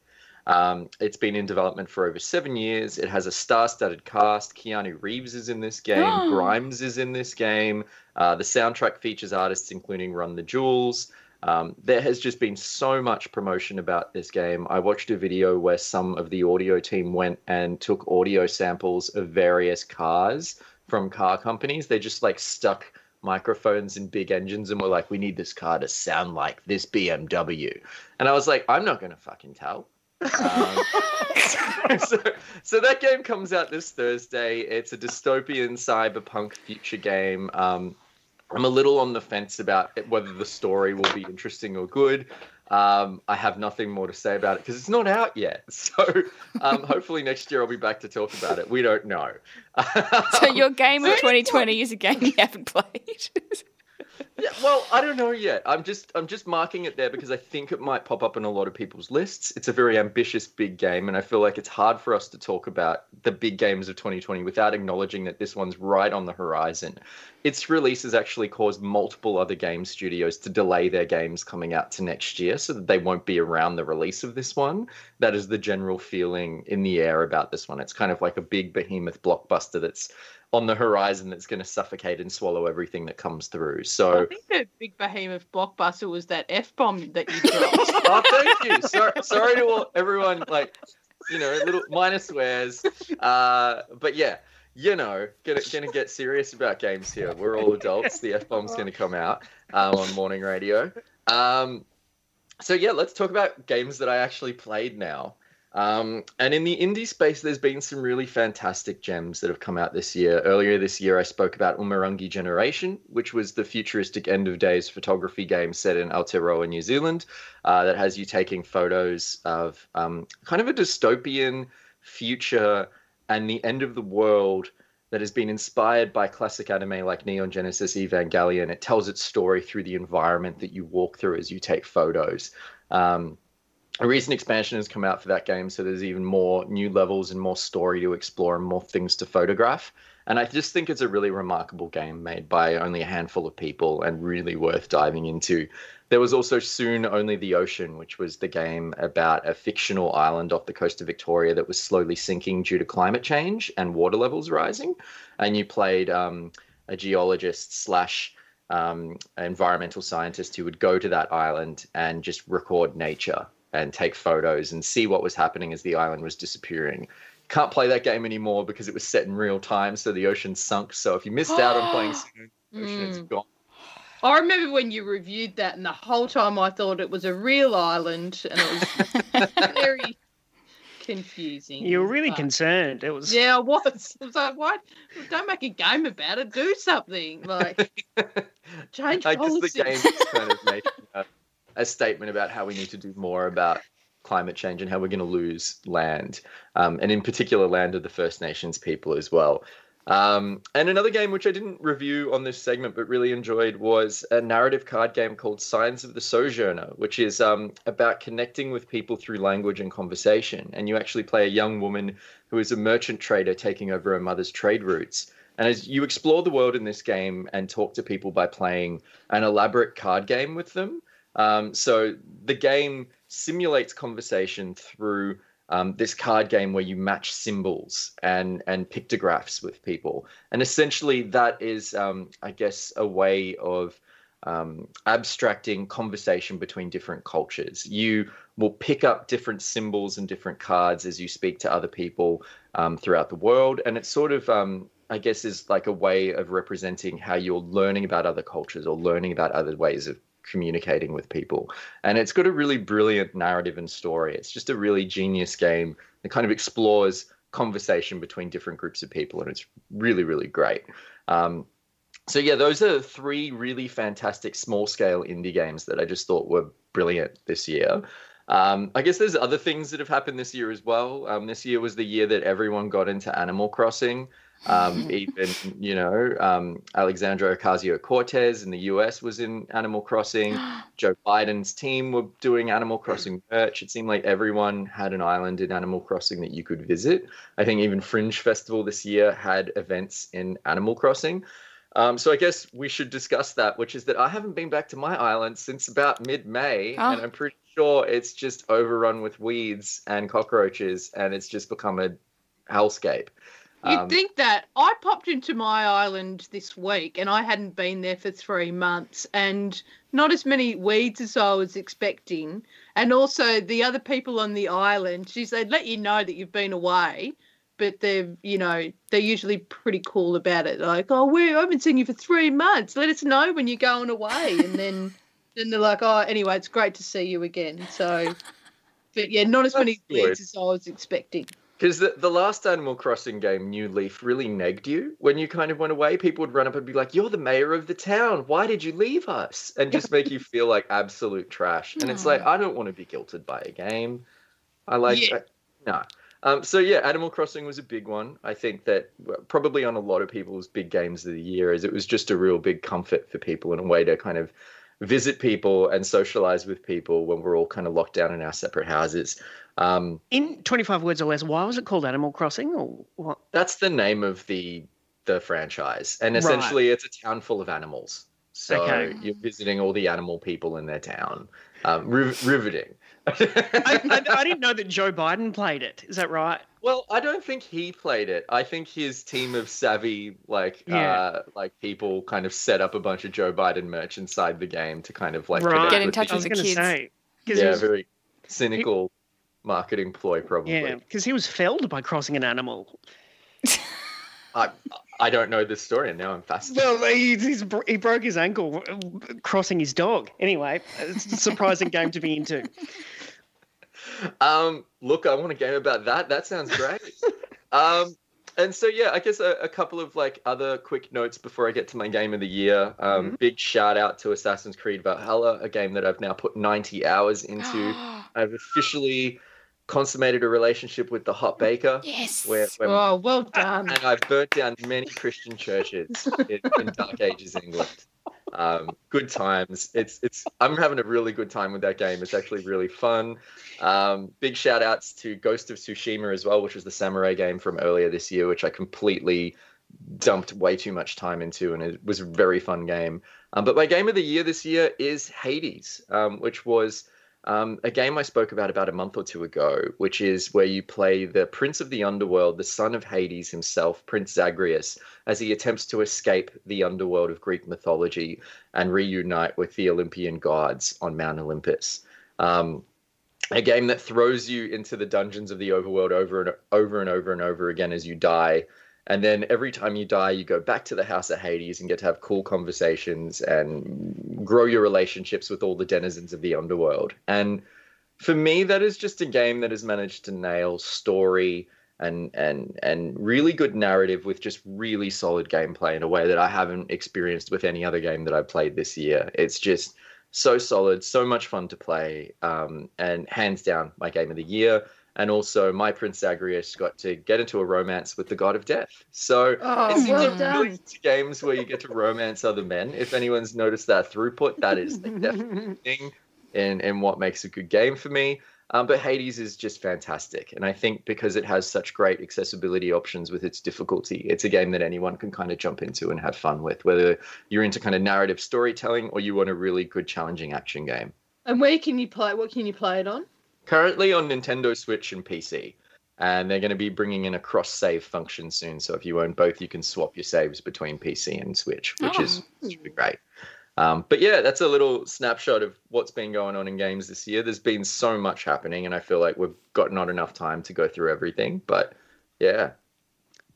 Um, it's been in development for over seven years. It has a star-studded cast. Keanu Reeves is in this game. Grimes is in this game. Uh, the soundtrack features artists including Run the Jewels. Um, there has just been so much promotion about this game. I watched a video where some of the audio team went and took audio samples of various cars from car companies. They just like stuck microphones in big engines and were like, we need this car to sound like this BMW. And I was like, I'm not going to fucking tell. Um, so, so that game comes out this Thursday. It's a dystopian cyberpunk future game. Um, I'm a little on the fence about whether the story will be interesting or good. Um, I have nothing more to say about it because it's not out yet. So um, hopefully next year I'll be back to talk about it. We don't know. So your game of 2020 is a game you haven't played. Yeah, well, I don't know yet. I'm just I'm just marking it there because I think it might pop up in a lot of people's lists. It's a very ambitious big game, and I feel like it's hard for us to talk about the big games of 2020 without acknowledging that this one's right on the horizon. Its release has actually caused multiple other game studios to delay their games coming out to next year so that they won't be around the release of this one. That is the general feeling in the air about this one. It's kind of like a big behemoth blockbuster that's on the horizon that's going to suffocate and swallow everything that comes through. So I think the big behemoth blockbuster was that f bomb that you dropped. oh, thank you. Sorry, sorry to all, everyone. Like, you know, little minor swears. Uh, but yeah, you know, gonna gonna get serious about games here. We're all adults. The f bomb's going to come out um, on morning radio. Um, so yeah, let's talk about games that I actually played now. Um, and in the indie space, there's been some really fantastic gems that have come out this year. Earlier this year, I spoke about Umurangi Generation, which was the futuristic end of days photography game set in Aotearoa, New Zealand, uh, that has you taking photos of um, kind of a dystopian future and the end of the world that has been inspired by classic anime like Neon Genesis Evangelion. It tells its story through the environment that you walk through as you take photos. Um, a recent expansion has come out for that game, so there's even more new levels and more story to explore and more things to photograph. And I just think it's a really remarkable game made by only a handful of people and really worth diving into. There was also Soon Only the Ocean, which was the game about a fictional island off the coast of Victoria that was slowly sinking due to climate change and water levels rising. And you played um, a geologist slash um, environmental scientist who would go to that island and just record nature and take photos and see what was happening as the island was disappearing. Can't play that game anymore because it was set in real time, so the ocean sunk. So if you missed out on playing Soon, the ocean, it's Mm. gone. I remember when you reviewed that, and the whole time I thought it was a real island, and it was very confusing. You were really But- concerned. It was Yeah, I was. I was like, what? Don't make a game about it. Do something. Like, change I guess policies. the game kind of making a, a statement about how we need to do more about climate change and how we're going to lose land, um, and in particular, land of the First Nations people as well. Um, and another game which I didn't review on this segment but really enjoyed was a narrative card game called Signs of the Sojourner, which is um, about connecting with people through language and conversation. And you actually play a young woman who is a merchant trader taking over her mother's trade routes. And as you explore the world in this game and talk to people by playing an elaborate card game with them, um, so the game simulates conversation through um, this card game where you match symbols and and pictographs with people, and essentially that is, um, I guess, a way of um, abstracting conversation between different cultures. You will pick up different symbols and different cards as you speak to other people um, throughout the world, and it's sort of um, I guess is like a way of representing how you're learning about other cultures or learning about other ways of communicating with people. And it's got a really brilliant narrative and story. It's just a really genius game that kind of explores conversation between different groups of people, and it's really, really great. Um, so yeah, those are three really fantastic small scale indie games that I just thought were brilliant this year. Um, I guess there's other things that have happened this year as well. Um, this year was the year that everyone got into Animal Crossing. Um, even you know um, Alexandra Ocasio Cortez in the U.S. was in Animal Crossing. Joe Biden's team were doing Animal Crossing merch. It seemed like everyone had an island in Animal Crossing that you could visit. I think even Fringe Festival this year had events in Animal Crossing. Um, so I guess we should discuss that, which is that I haven't been back to my island since about mid-May, Oh. and I'm pretty sure it's just overrun with weeds and cockroaches, and it's just become a hellscape. You'd Um, think that I popped into my island this week and I hadn't been there for three months and not as many weeds as I was expecting. And also the other people on the island, geez, they'd let you know that you've been away, but they're, you know, they're usually pretty cool about it. Like, oh, we I haven't seen you for three months. Let us know when you're going away. And then then they're like, oh, anyway, it's great to see you again. So, but yeah, not as many weeds as I was expecting. Because the, the last Animal Crossing game, New Leaf, really negged you when you kind of went away. People would run up and be like, You're the mayor of the town. Why did you leave us? And just make you feel like absolute trash. And it's like, I don't want to be guilted by a game. I like, Yeah. I- no. Um, so, yeah, Animal Crossing was a big one. I think that probably on a lot of people's big games of the year, is it was just a real big comfort for people and a way to kind of visit people and socialize with people when we're all kind of locked down in our separate houses. Um, In 25 words or less, why was it called Animal Crossing or what? that's the name of the the franchise, and Right. essentially it's a town full of animals. So Okay. you're visiting all the animal people in their town. Um, riv- riveting. I, I, I didn't know that Joe Biden played it. Is that right? Well, I don't think he played it. I think his team of savvy, like, Yeah. uh, like people, kind of set up a bunch of Joe Biden merch inside the game to kind of like right. Get in touch I with was the going to kids. say. 'cause he Yeah, was- very cynical marketing ploy, probably. yeah, because he was felled by crossing an animal. I, I don't know this story, and now I'm fascinated. Well, he, he's, he broke his ankle uh, crossing his dog. Anyway, it's a surprising game to be into. Um, look, I want a game about that. That sounds great. um, and so yeah, I guess a, a couple of like other quick notes before I get to my game of the year. Um, Big shout out to Assassin's Creed Valhalla, a game that I've now put 90 hours into. I've officially consummated a relationship with the hot baker. Yes. Where, where Oh, well done. and I've burnt down many Christian churches in, in Dark Ages England. Um, good times. It's it's. I'm having a really good time with that game. It's actually really fun. Um, big shout outs to Ghost of Tsushima as well, which was the samurai game from earlier this year, which I completely dumped way too much time into, and it was a very fun game. Um, but my game of the year this year is Hades, um, which was um, a game I spoke about about a month or two ago, which is where you play the Prince of the Underworld, the son of Hades himself, Prince Zagreus, as he attempts to escape the underworld of Greek mythology and reunite with the Olympian gods on Mount Olympus. Um, a game that throws you into the dungeons of the overworld over and over and over and over again as you die. And then every time you die, you go back to the House of Hades and get to have cool conversations and grow your relationships with all the denizens of the underworld. And for me, that is just a game that has managed to nail story and and and really good narrative with just really solid gameplay in a way that I haven't experienced with any other game that I've played this year. It's just so solid, so much fun to play, um, and hands down my game of the year. And also, my Prince Zagreus got to get into a romance with the god of death. So Oh, it seems well done. into games where you get to romance other men. If anyone's noticed that throughput, that is the definite thing in, in what makes a good game for me. Um, but Hades is just fantastic. And I think because it has such great accessibility options with its difficulty, it's a game that anyone can kind of jump into and have fun with, whether you're into kind of narrative storytelling or you want a really good, challenging action game. And where can you play? What can you play it on? Currently on Nintendo Switch and PC. And they're going to be bringing in a cross save function soon. So if you own both, you can swap your saves between PC and Switch, which is super great. Um, but yeah, that's a little snapshot of what's been going on in games this year. There's been so much happening, and I feel like we've got not enough time to go through everything. But yeah,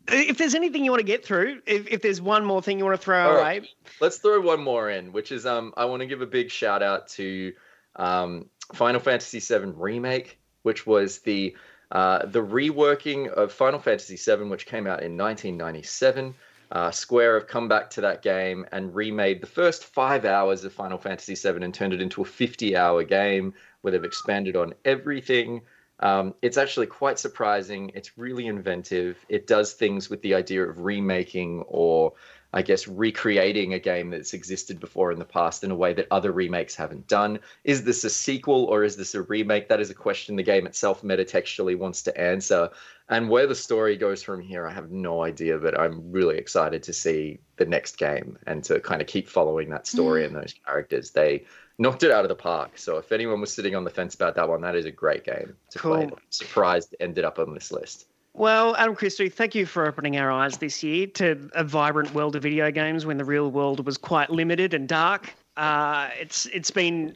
If there's anything you want to get through, if, if there's one more thing you want to throw All away, right. let's throw one more in, which is um, I want to give a big shout out to um, Final Fantasy VII Remake, which was the uh, the reworking of Final Fantasy VII, which came out in 1997. Uh, Square have come back to that game and remade the first five hours of Final Fantasy VII and turned it into a 50 hour game where they've expanded on everything. Um, it's actually quite surprising. It's really inventive. It does things with the idea of remaking or I guess, recreating a game that's existed before in the past in a way that other remakes haven't done. Is this a sequel or is this a remake? That is a question the game itself metatextually wants to answer. And where the story goes from here, I have no idea, but I'm really excited to see the next game and to kind of keep following that story mm. and those characters. They knocked it out of the park. So if anyone was sitting on the fence about that one, that is a great game to cool. play. I'm surprised it ended up on this list. Well, Adam Christou, thank you for opening our eyes this year to a vibrant world of video games when the real world was quite limited and dark. Uh, it's it's been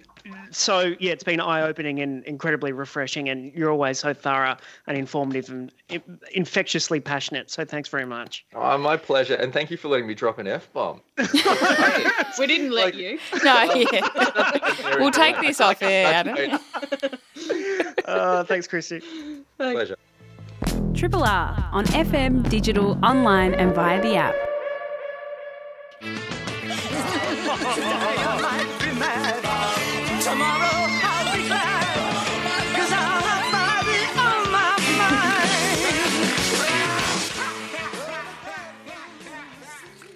so yeah, it's been eye opening and incredibly refreshing, and you're always so thorough and informative and infectiously passionate. So thanks very much. Oh, my pleasure, and thank you for letting me drop an f bomb. we didn't let like, you. No, yeah. we'll take this off air, Adam. uh, thanks, Christou. Pleasure. Triple R on FM, digital, online, and via the app.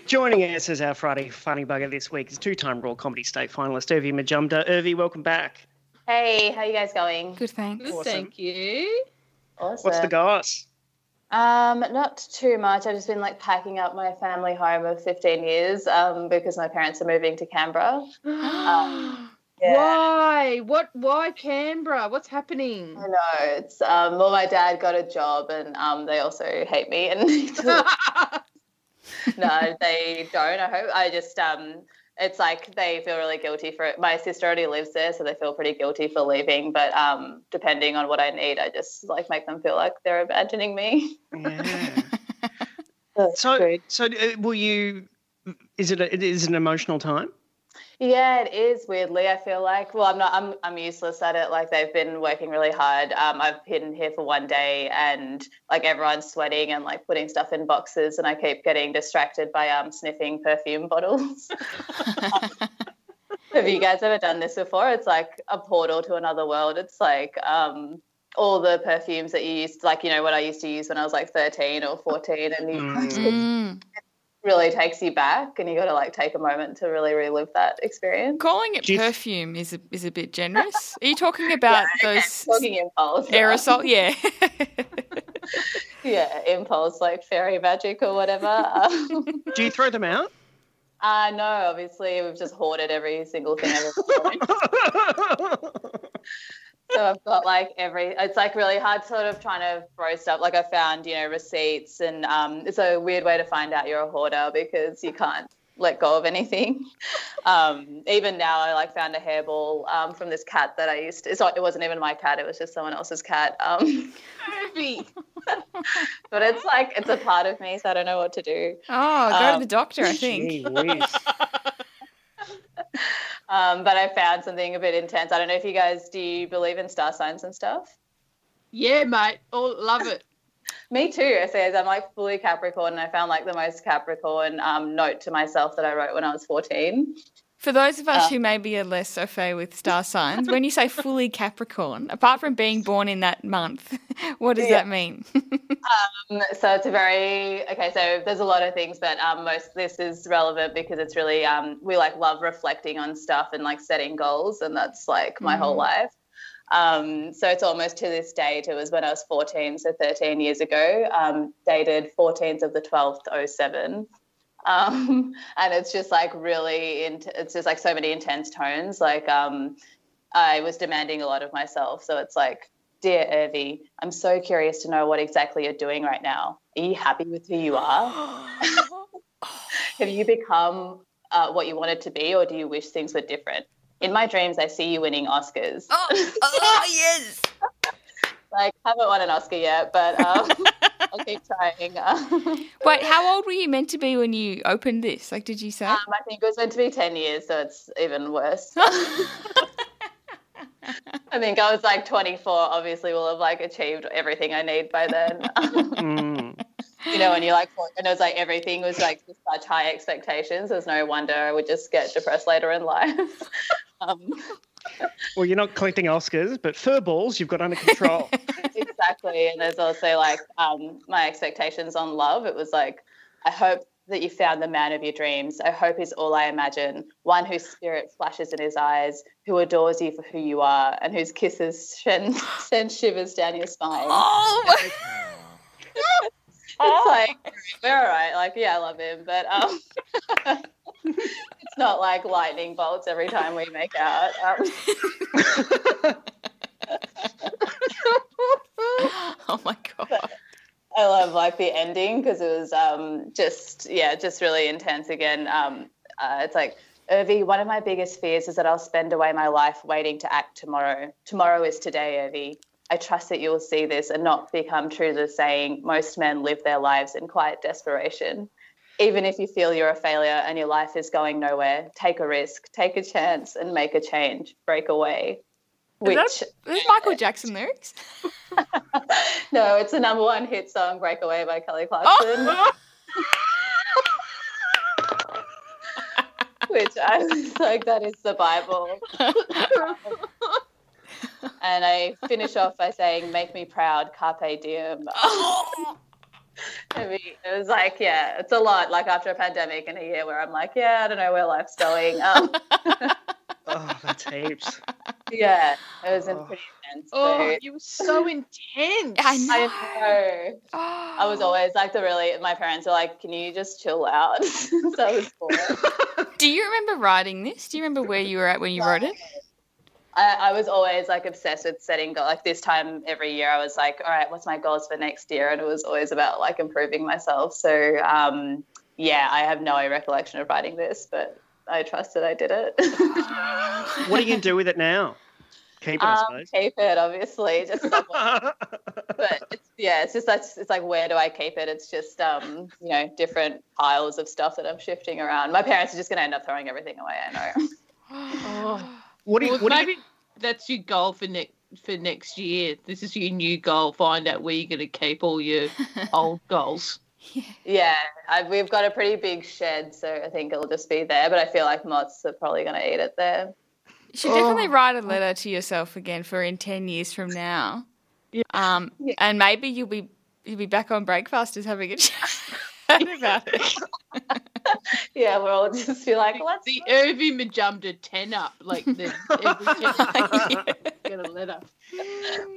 Joining us as our Friday Funny Bugger this week is two-time Raw Comedy State finalist Urvi Majumdar. Urvi, welcome back. Hey, how you guys going? Good, thanks. Awesome. thank you. Awesome. What's the goss? Um, not too much. I've just been like packing up my family home of 15 years um, because my parents are moving to Canberra. Um, yeah. Why? What? Why Canberra? What's happening? I know. It's um, well, my dad got a job, and um, they also hate me. And no, they don't. I hope. I just um, it's like they feel really guilty for it. My sister already lives there, so they feel pretty guilty for leaving. But um, depending on what I need, I just like make them feel like they're abandoning me. Yeah. so, so uh, will you? Is it a, is it an emotional time? Yeah, it is. Weirdly, I feel like. Well, I'm not. I'm. I'm useless at it. Like they've been working really hard. Um, I've been here for one day, and like everyone's sweating and like putting stuff in boxes, and I keep getting distracted by um sniffing perfume bottles. Have you guys ever done this before? It's like a portal to another world. It's like um all the perfumes that you used, like you know what I used to use when I was like 13 or 14, and you mm really takes you back and you got to like take a moment to really relive that experience. Calling it perfume is a, is a bit generous. Are you talking about yeah, those talking impulse aerosol? Yeah. yeah, impulse like fairy magic or whatever. Do you throw them out? Uh no, obviously we've just hoarded every single thing I've ever so I've got like every. It's like really hard, sort of trying to throw stuff. Like I found, you know, receipts, and um, it's a weird way to find out you're a hoarder because you can't let go of anything. Um, even now, I like found a hairball um, from this cat that I used to. It's not, it wasn't even my cat; it was just someone else's cat. Um, but it's like it's a part of me, so I don't know what to do. Oh, go to um, the doctor, I think. Um, but I found something a bit intense. I don't know if you guys do you believe in star signs and stuff? Yeah, mate. Oh, love it. Me too. I say I'm like fully Capricorn, and I found like the most Capricorn um, note to myself that I wrote when I was 14. For those of us uh, who maybe are less au fait with star signs, when you say fully Capricorn, apart from being born in that month, what does yeah. that mean? um, so it's a very okay. So there's a lot of things, but um, most this is relevant because it's really um, we like love reflecting on stuff and like setting goals, and that's like my mm. whole life. Um, so it's almost to this date. It was when I was 14, so 13 years ago. Um, dated 14th of the 12th, 07 um, and it's just like really int- it's just like so many intense tones. Like um, i was demanding a lot of myself. So it's like dear Urvi, i'm so curious to know what exactly you're doing right now. Are you happy with who you are? Have you become uh, what you wanted to be or do you wish things were different? In my dreams i see you winning oscars. Oh, oh yes. Like haven't won an oscar yet but um, I'll keep trying. Wait, how old were you meant to be when you opened this? Like, did you say? Um, I think it was meant to be 10 years, so it's even worse. I think I was like 24. Obviously, will have like achieved everything I need by then. mm. You know, when you're like, and it was like everything was like such high expectations. There's no wonder I would just get depressed later in life. Um, well, you're not collecting Oscars, but fur balls you've got under control. Exactly. And there's also like um, my expectations on love. It was like, I hope that you found the man of your dreams. I hope he's all I imagine. One whose spirit flashes in his eyes, who adores you for who you are, and whose kisses send, send shivers down your spine. Oh my it's like we're all right. Like, yeah, I love him, but um, it's not like lightning bolts every time we make out. Um, oh my god. I love like the ending because it was um, just yeah, just really intense again. Um, uh, it's like Urvi, one of my biggest fears is that I'll spend away my life waiting to act tomorrow. Tomorrow is today, Urvi. I trust that you'll see this and not become true to saying most men live their lives in quiet desperation. Even if you feel you're a failure and your life is going nowhere, take a risk, take a chance, and make a change. Break away. Is Which that, is Michael Jackson lyrics? no, it's the number one hit song, "Breakaway" by Kelly Clarkson. Which I was like, that is the Bible. and I finish off by saying, "Make me proud, carpe diem." I mean, it was like, yeah, it's a lot. Like after a pandemic and a year where I'm like, yeah, I don't know where life's going. Um, Oh, that's heaps. yeah, it was in pretty intense. Oh, so- you were so intense. I know. I know. I was always like the really. My parents were like, "Can you just chill out?" so I was bored. Do you remember writing this? Do you remember where you were at when you wrote it? I, I was always like obsessed with setting goals. Like this time every year, I was like, "All right, what's my goals for next year?" And it was always about like improving myself. So um, yeah, I have no recollection of writing this, but I trust that I did it. What are you going to do with it now? Keep it, I Um, keep it, obviously. Just but it's, yeah, it's just that's it's like where do I keep it? It's just um, you know different piles of stuff that I'm shifting around. My parents are just going to end up throwing everything away. I know. Oh. What do you, Well, what do you, maybe that's your goal for next for next year. This is your new goal. Find out where you're going to keep all your old goals. Yeah, I, we've got a pretty big shed, so I think it'll just be there. But I feel like moths are probably going to eat it there. You should definitely write a letter to yourself again for in ten years from now. Um, and maybe you'll be you'll be back on Breakfasters having a chat about it. Yeah, we'll all just be like, let's. The Urvi Majumdar ten up, like the every get a letter.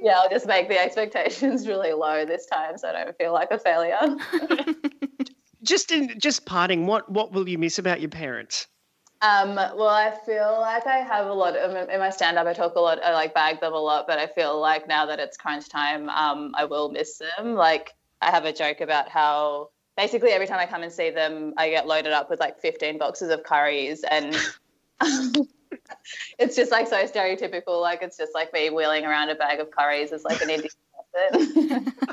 Yeah, I'll just make the expectations really low this time, so I don't feel like a failure. just in just parting, what what will you miss about your parents? Um, well, I feel like I have a lot of, in my stand up. I talk a lot, I like bag them a lot, but I feel like now that it's crunch time, um, I will miss them. Like, I have a joke about how basically every time I come and see them, I get loaded up with like 15 boxes of curries and. it's just like so stereotypical. Like it's just like me wheeling around a bag of curries as like an Indian person.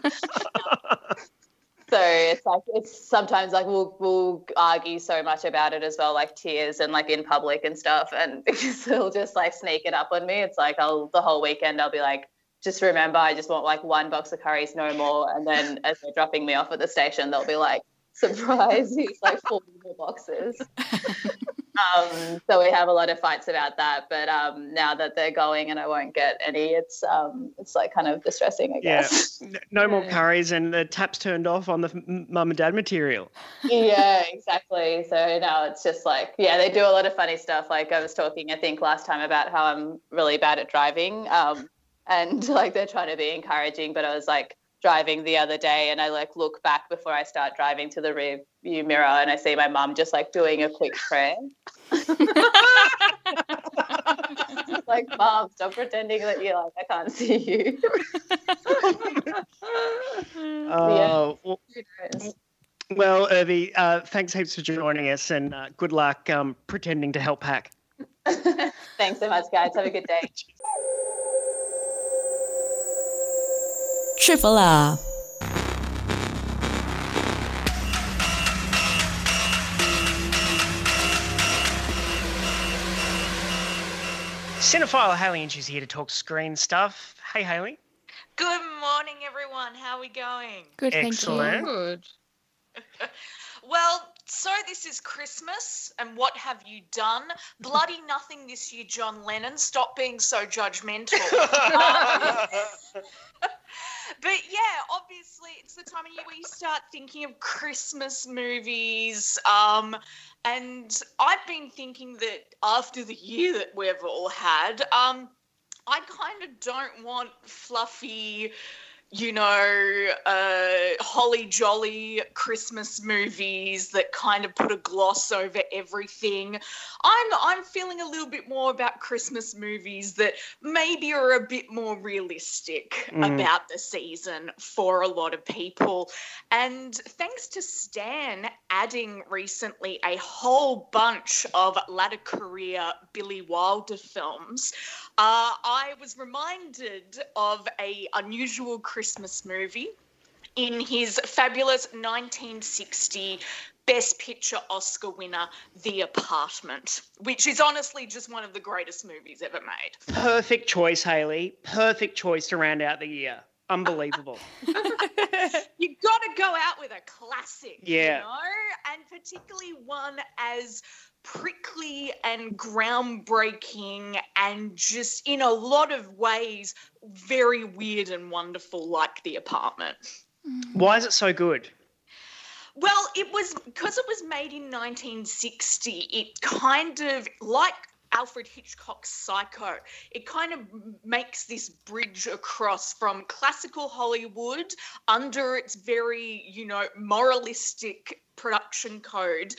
So it's like it's sometimes like we'll we'll argue so much about it as well, like tears and like in public and stuff, and because they'll just like sneak it up on me. It's like I'll the whole weekend I'll be like, just remember, I just want like one box of curries, no more. And then as they're dropping me off at the station, they'll be like, surprise, he's like four more boxes. um, so we have a lot of fights about that. But um, now that they're going and I won't get any, it's um, it's like kind of distressing, I guess. N- no more curries and the taps turned off on the mum and dad material. yeah, exactly. So now it's just like, yeah, they do a lot of funny stuff. Like I was talking, I think last time about how I'm really bad at driving, um, and like they're trying to be encouraging, but I was like driving the other day, and I like look back before I start driving to the rear view mirror, and I see my mum just like doing a quick prayer. like, mom, stop pretending that you're like I can't see you. Oh, well, well, Urvi, uh, thanks heaps for joining us and uh, good luck um, pretending to help pack. Thanks so much, guys. Have a good day. Triple R. Cinephile Hayley Inch is here to talk screen stuff. Hey, Hayley. Good morning, everyone. How are we going? Good, thank you. Excellent. Good. Well, so this is Christmas, and what have you done? Bloody nothing this year, John Lennon. Stop being so judgmental. Um, but but yeah, obviously it's the time of year where you start thinking of Christmas movies. Um, and I've been thinking that after the year that we've all had, um, I kind of don't want fluffy you know, uh, holly jolly Christmas movies that kind of put a gloss over everything. I'm I'm feeling a little bit more about Christmas movies that maybe are a bit more realistic Mm. about the season for a lot of people. And thanks to Stan adding recently a whole bunch of latter career Billy Wilder films, uh, I was reminded of a unusual Christmas movie in his fabulous 1960 Best Picture Oscar winner, The Apartment, which is honestly just one of the greatest movies ever made. Perfect choice, Hayley. Perfect choice to round out the year. Unbelievable. you got to go out with a classic, Yeah. you know, and particularly one as prickly and groundbreaking and just in a lot of ways very weird and wonderful, like The Apartment. Mm. Why is it so good? Well, it was because it was made in 1960. It kind of like Alfred Hitchcock's Psycho. It kind of makes this bridge across from classical Hollywood under its very, you know, moralistic production code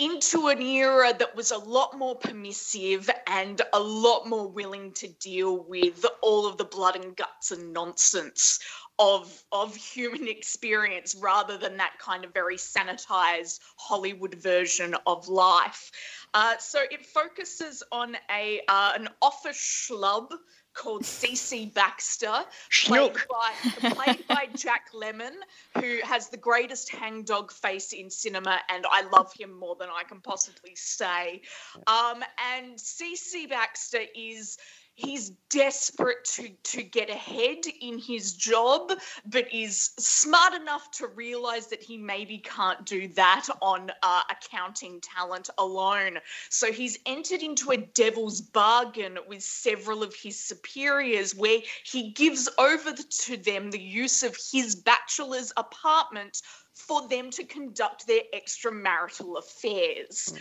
into an era that was a lot more permissive and a lot more willing to deal with all of the blood and guts and nonsense of of human experience rather than that kind of very sanitized Hollywood version of life. Uh, so it focuses on a uh, an office schlub called CC Baxter, played by, played by Jack Lemmon, who has the greatest hangdog face in cinema, and I love him more than I can possibly say. Um, and CC Baxter is he's desperate to to get ahead in his job but is smart enough to realize that he maybe can't do that on uh, accounting talent alone. So he's entered into a devil's bargain with several of his superiors where he gives over to them the use of his bachelor's apartment for them to conduct their extramarital affairs.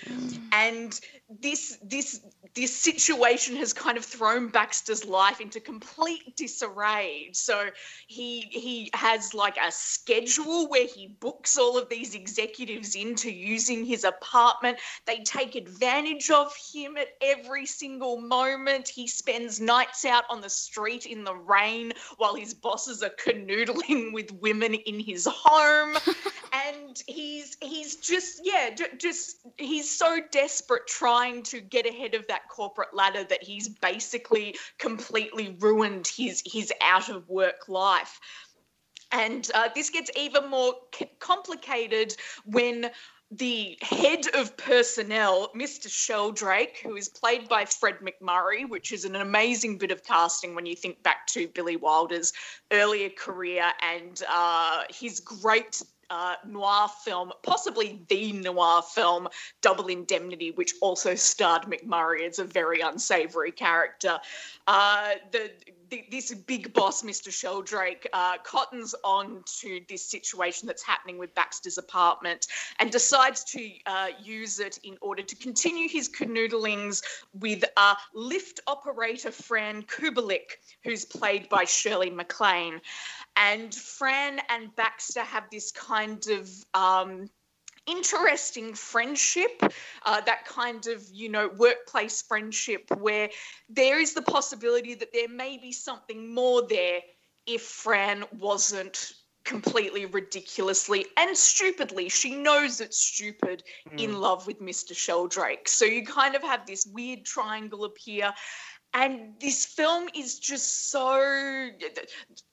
And this this this situation has kind of thrown Baxter's life into complete disarray. So he he has like a schedule where he books all of these executives into using his apartment. They take advantage of him at every single moment. He spends nights out on the street in the rain while his bosses are canoodling with women in his home. and he's he's just yeah, just he's so desperate trying to get ahead of that corporate ladder that he's basically completely ruined his his out of work life. And uh, this gets even more c- complicated when the head of personnel, Mr. Sheldrake, who is played by Fred MacMurray, which is an amazing bit of casting when you think back to Billy Wilder's earlier career and uh, his great uh, noir film, possibly the noir film, Double Indemnity, which also starred MacMurray as a very unsavory character. Uh, the, the this big boss, Mr. Sheldrake, uh, cottons on to this situation that's happening with Baxter's apartment and decides to uh, use it in order to continue his canoodlings with uh, lift operator Fran Kubelik, who's played by Shirley MacLaine. And Fran and Baxter have this kind of um, interesting friendship, uh, that kind of, you know, workplace friendship where there is the possibility that there may be something more there if Fran wasn't completely ridiculously and stupidly. She knows it's stupid in love with mr sheldrake. So you kind of have this weird triangle appear. And this film is just so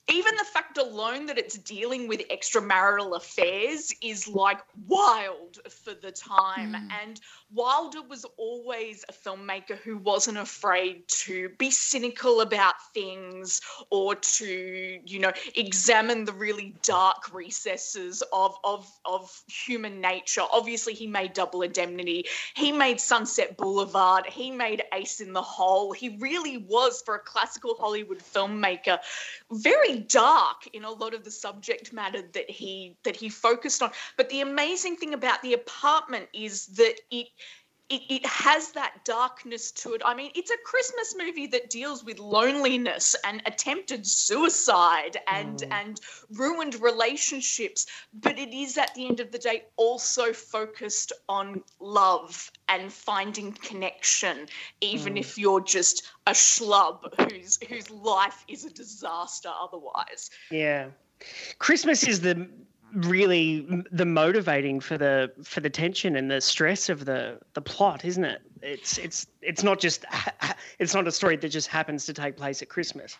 even the fact alone that it's dealing with extramarital affairs is like wild for the time. Hmm. And Wilder was always a filmmaker who wasn't afraid to be cynical about things or to, you know, examine the really dark recesses of of of human nature. Obviously, he made Double Indemnity. He made Sunset Boulevard. He made Ace in the Hole. He really was for a classical Hollywood filmmaker very dark in a lot of the subject matter that he that he focused on. But the amazing thing about the apartment is that it it, it has that darkness to it. I mean, it's a Christmas movie that deals with loneliness and attempted suicide and Mm. and ruined relationships, but it is at the end of the day also focused on love and finding connection, even Mm. if you're just a schlub whose whose life is a disaster otherwise. Yeah. Christmas is the really the motivating for the for the tension and the stress of the the plot, isn't it? It's it's it's not just it's not a story that just happens to take place at Christmas.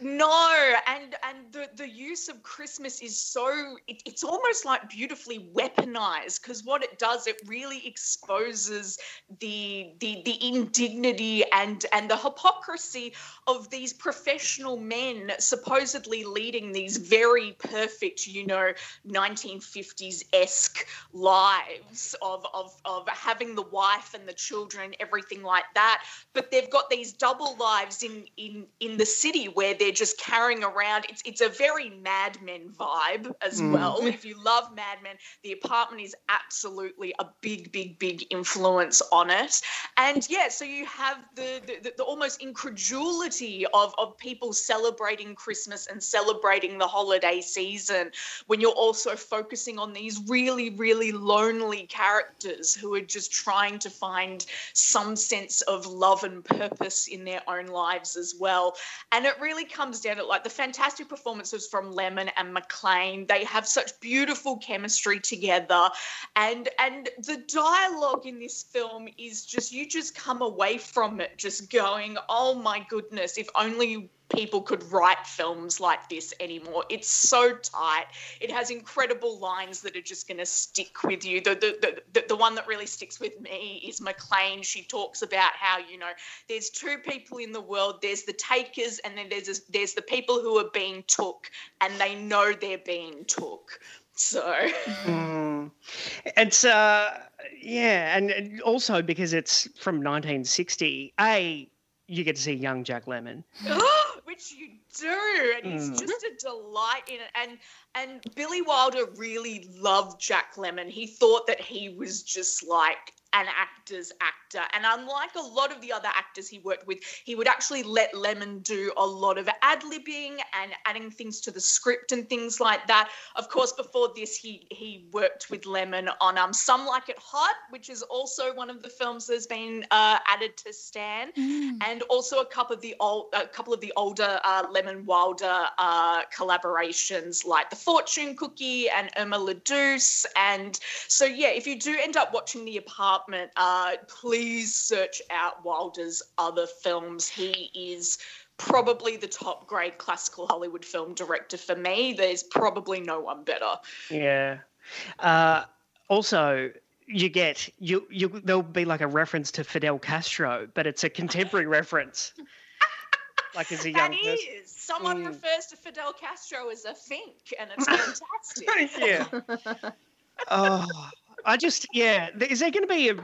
No, and and the the use of Christmas is so it, it's almost like beautifully weaponized because what it does it really exposes the the the indignity and and the hypocrisy of these professional men supposedly leading these very perfect, you know, 1950s esque lives of of of having the wife and the children, everything like that. But they've got these double lives in in in the city where they're just carrying around. It's it's a very Mad Men vibe as Mm. well. If you love Mad Men, the apartment is absolutely a big, big, big influence on it. And yeah, so you have the the, the, the almost incredulity of of people celebrating Christmas and celebrating the holiday season when you're also focusing on these really, really lonely characters who are just trying to find some sense of love and purpose in their own lives as well. And it really comes down to like the fantastic performances from Lemmon and MacLaine. They have such beautiful chemistry together. And and the dialogue in this film is just you just come away from it just going, oh my goodness, if only people could write films like this anymore. It's so tight. It has incredible lines that are just going to stick with you. The, the, the, the, one that really sticks with me is MacLaine. She talks about how, you know, there's two people in the world. There's the takers and then there's, there's the people who are being took and they know they're being took. So Mm. It's uh yeah, and- and also because it's from 1960, a you get to see young Jack Lemmon. which you do and he's Mm. just a delight in it. And and billy wilder really loved jack lemmon he thought that he was just like an actor's actor. And unlike a lot of the other actors he worked with he would actually let lemmon do a lot of ad-libbing and adding things to the script and things like that. Of course before this he he worked with lemmon on um some like it hot which is also one of the films that's been uh, added to stan. And also a couple of the old a couple of the older uh, lemmon wilder uh, collaborations like the fortune cookie and irma la douce and so yeah if you do end up watching the apartment uh, please search out wilder's other films he is probably the top grade classical hollywood film director for me there's probably no one better Yeah. Uh, also, you get you you there'll be like a reference to Fidel Castro, but it's a contemporary reference. Like as a young That person. is. Someone Mm. refers to Fidel Castro as a fink, and it's fantastic. Yeah. Oh, I just yeah. Is there going to be a?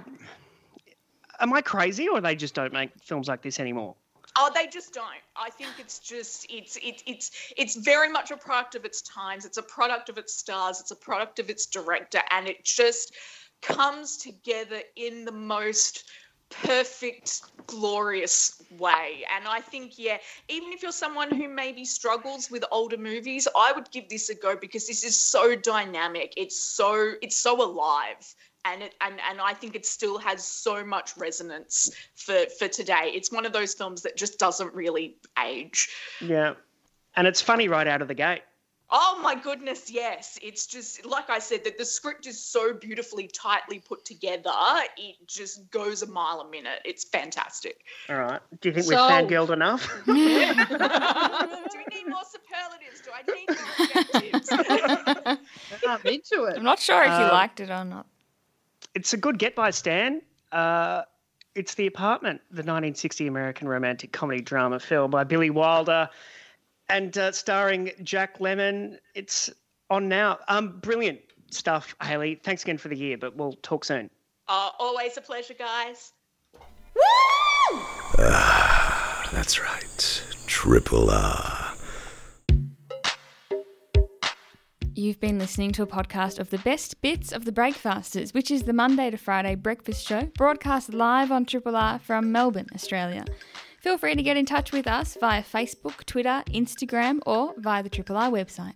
Am I crazy, or they just don't make films like this anymore? Oh, they just don't. I think it's just it's it, it's it's very much a product of its times. It's a product of its stars. It's a product of its director, and it just comes together in the most perfect, glorious way. And I think, yeah, even if you're someone who maybe struggles with older movies, I would give this a go because this is so dynamic. It's so it's so alive. And it and, and I think it still has so much resonance for, for today. It's one of those films that just doesn't really age. Yeah, and it's funny right out of the gate. Oh my goodness, yes. It's just like I said that the script is so beautifully tightly put together. It just goes a mile a minute. It's fantastic. All right. Do you think So- we've fangirled enough? Do we need more superlatives? Do I need more adjectives? I'm into it. I'm not sure if you Um, liked it or not. It's a good get by Stan. Uh, it's The Apartment, the 1960 American romantic comedy drama film by Billy Wilder and uh, starring Jack Lemmon. It's on now. Um, brilliant stuff, Hayley. Thanks again for the year, but we'll talk soon. Uh, always a pleasure, guys. Woo! Ah, That's right. Triple R. You've been listening to a podcast of the best bits of the Breakfasters, which is the Monday to Friday breakfast show broadcast live on Triple R from Melbourne, Australia. Feel free to get in touch with us via Facebook, Twitter, Instagram, or via the Triple R website.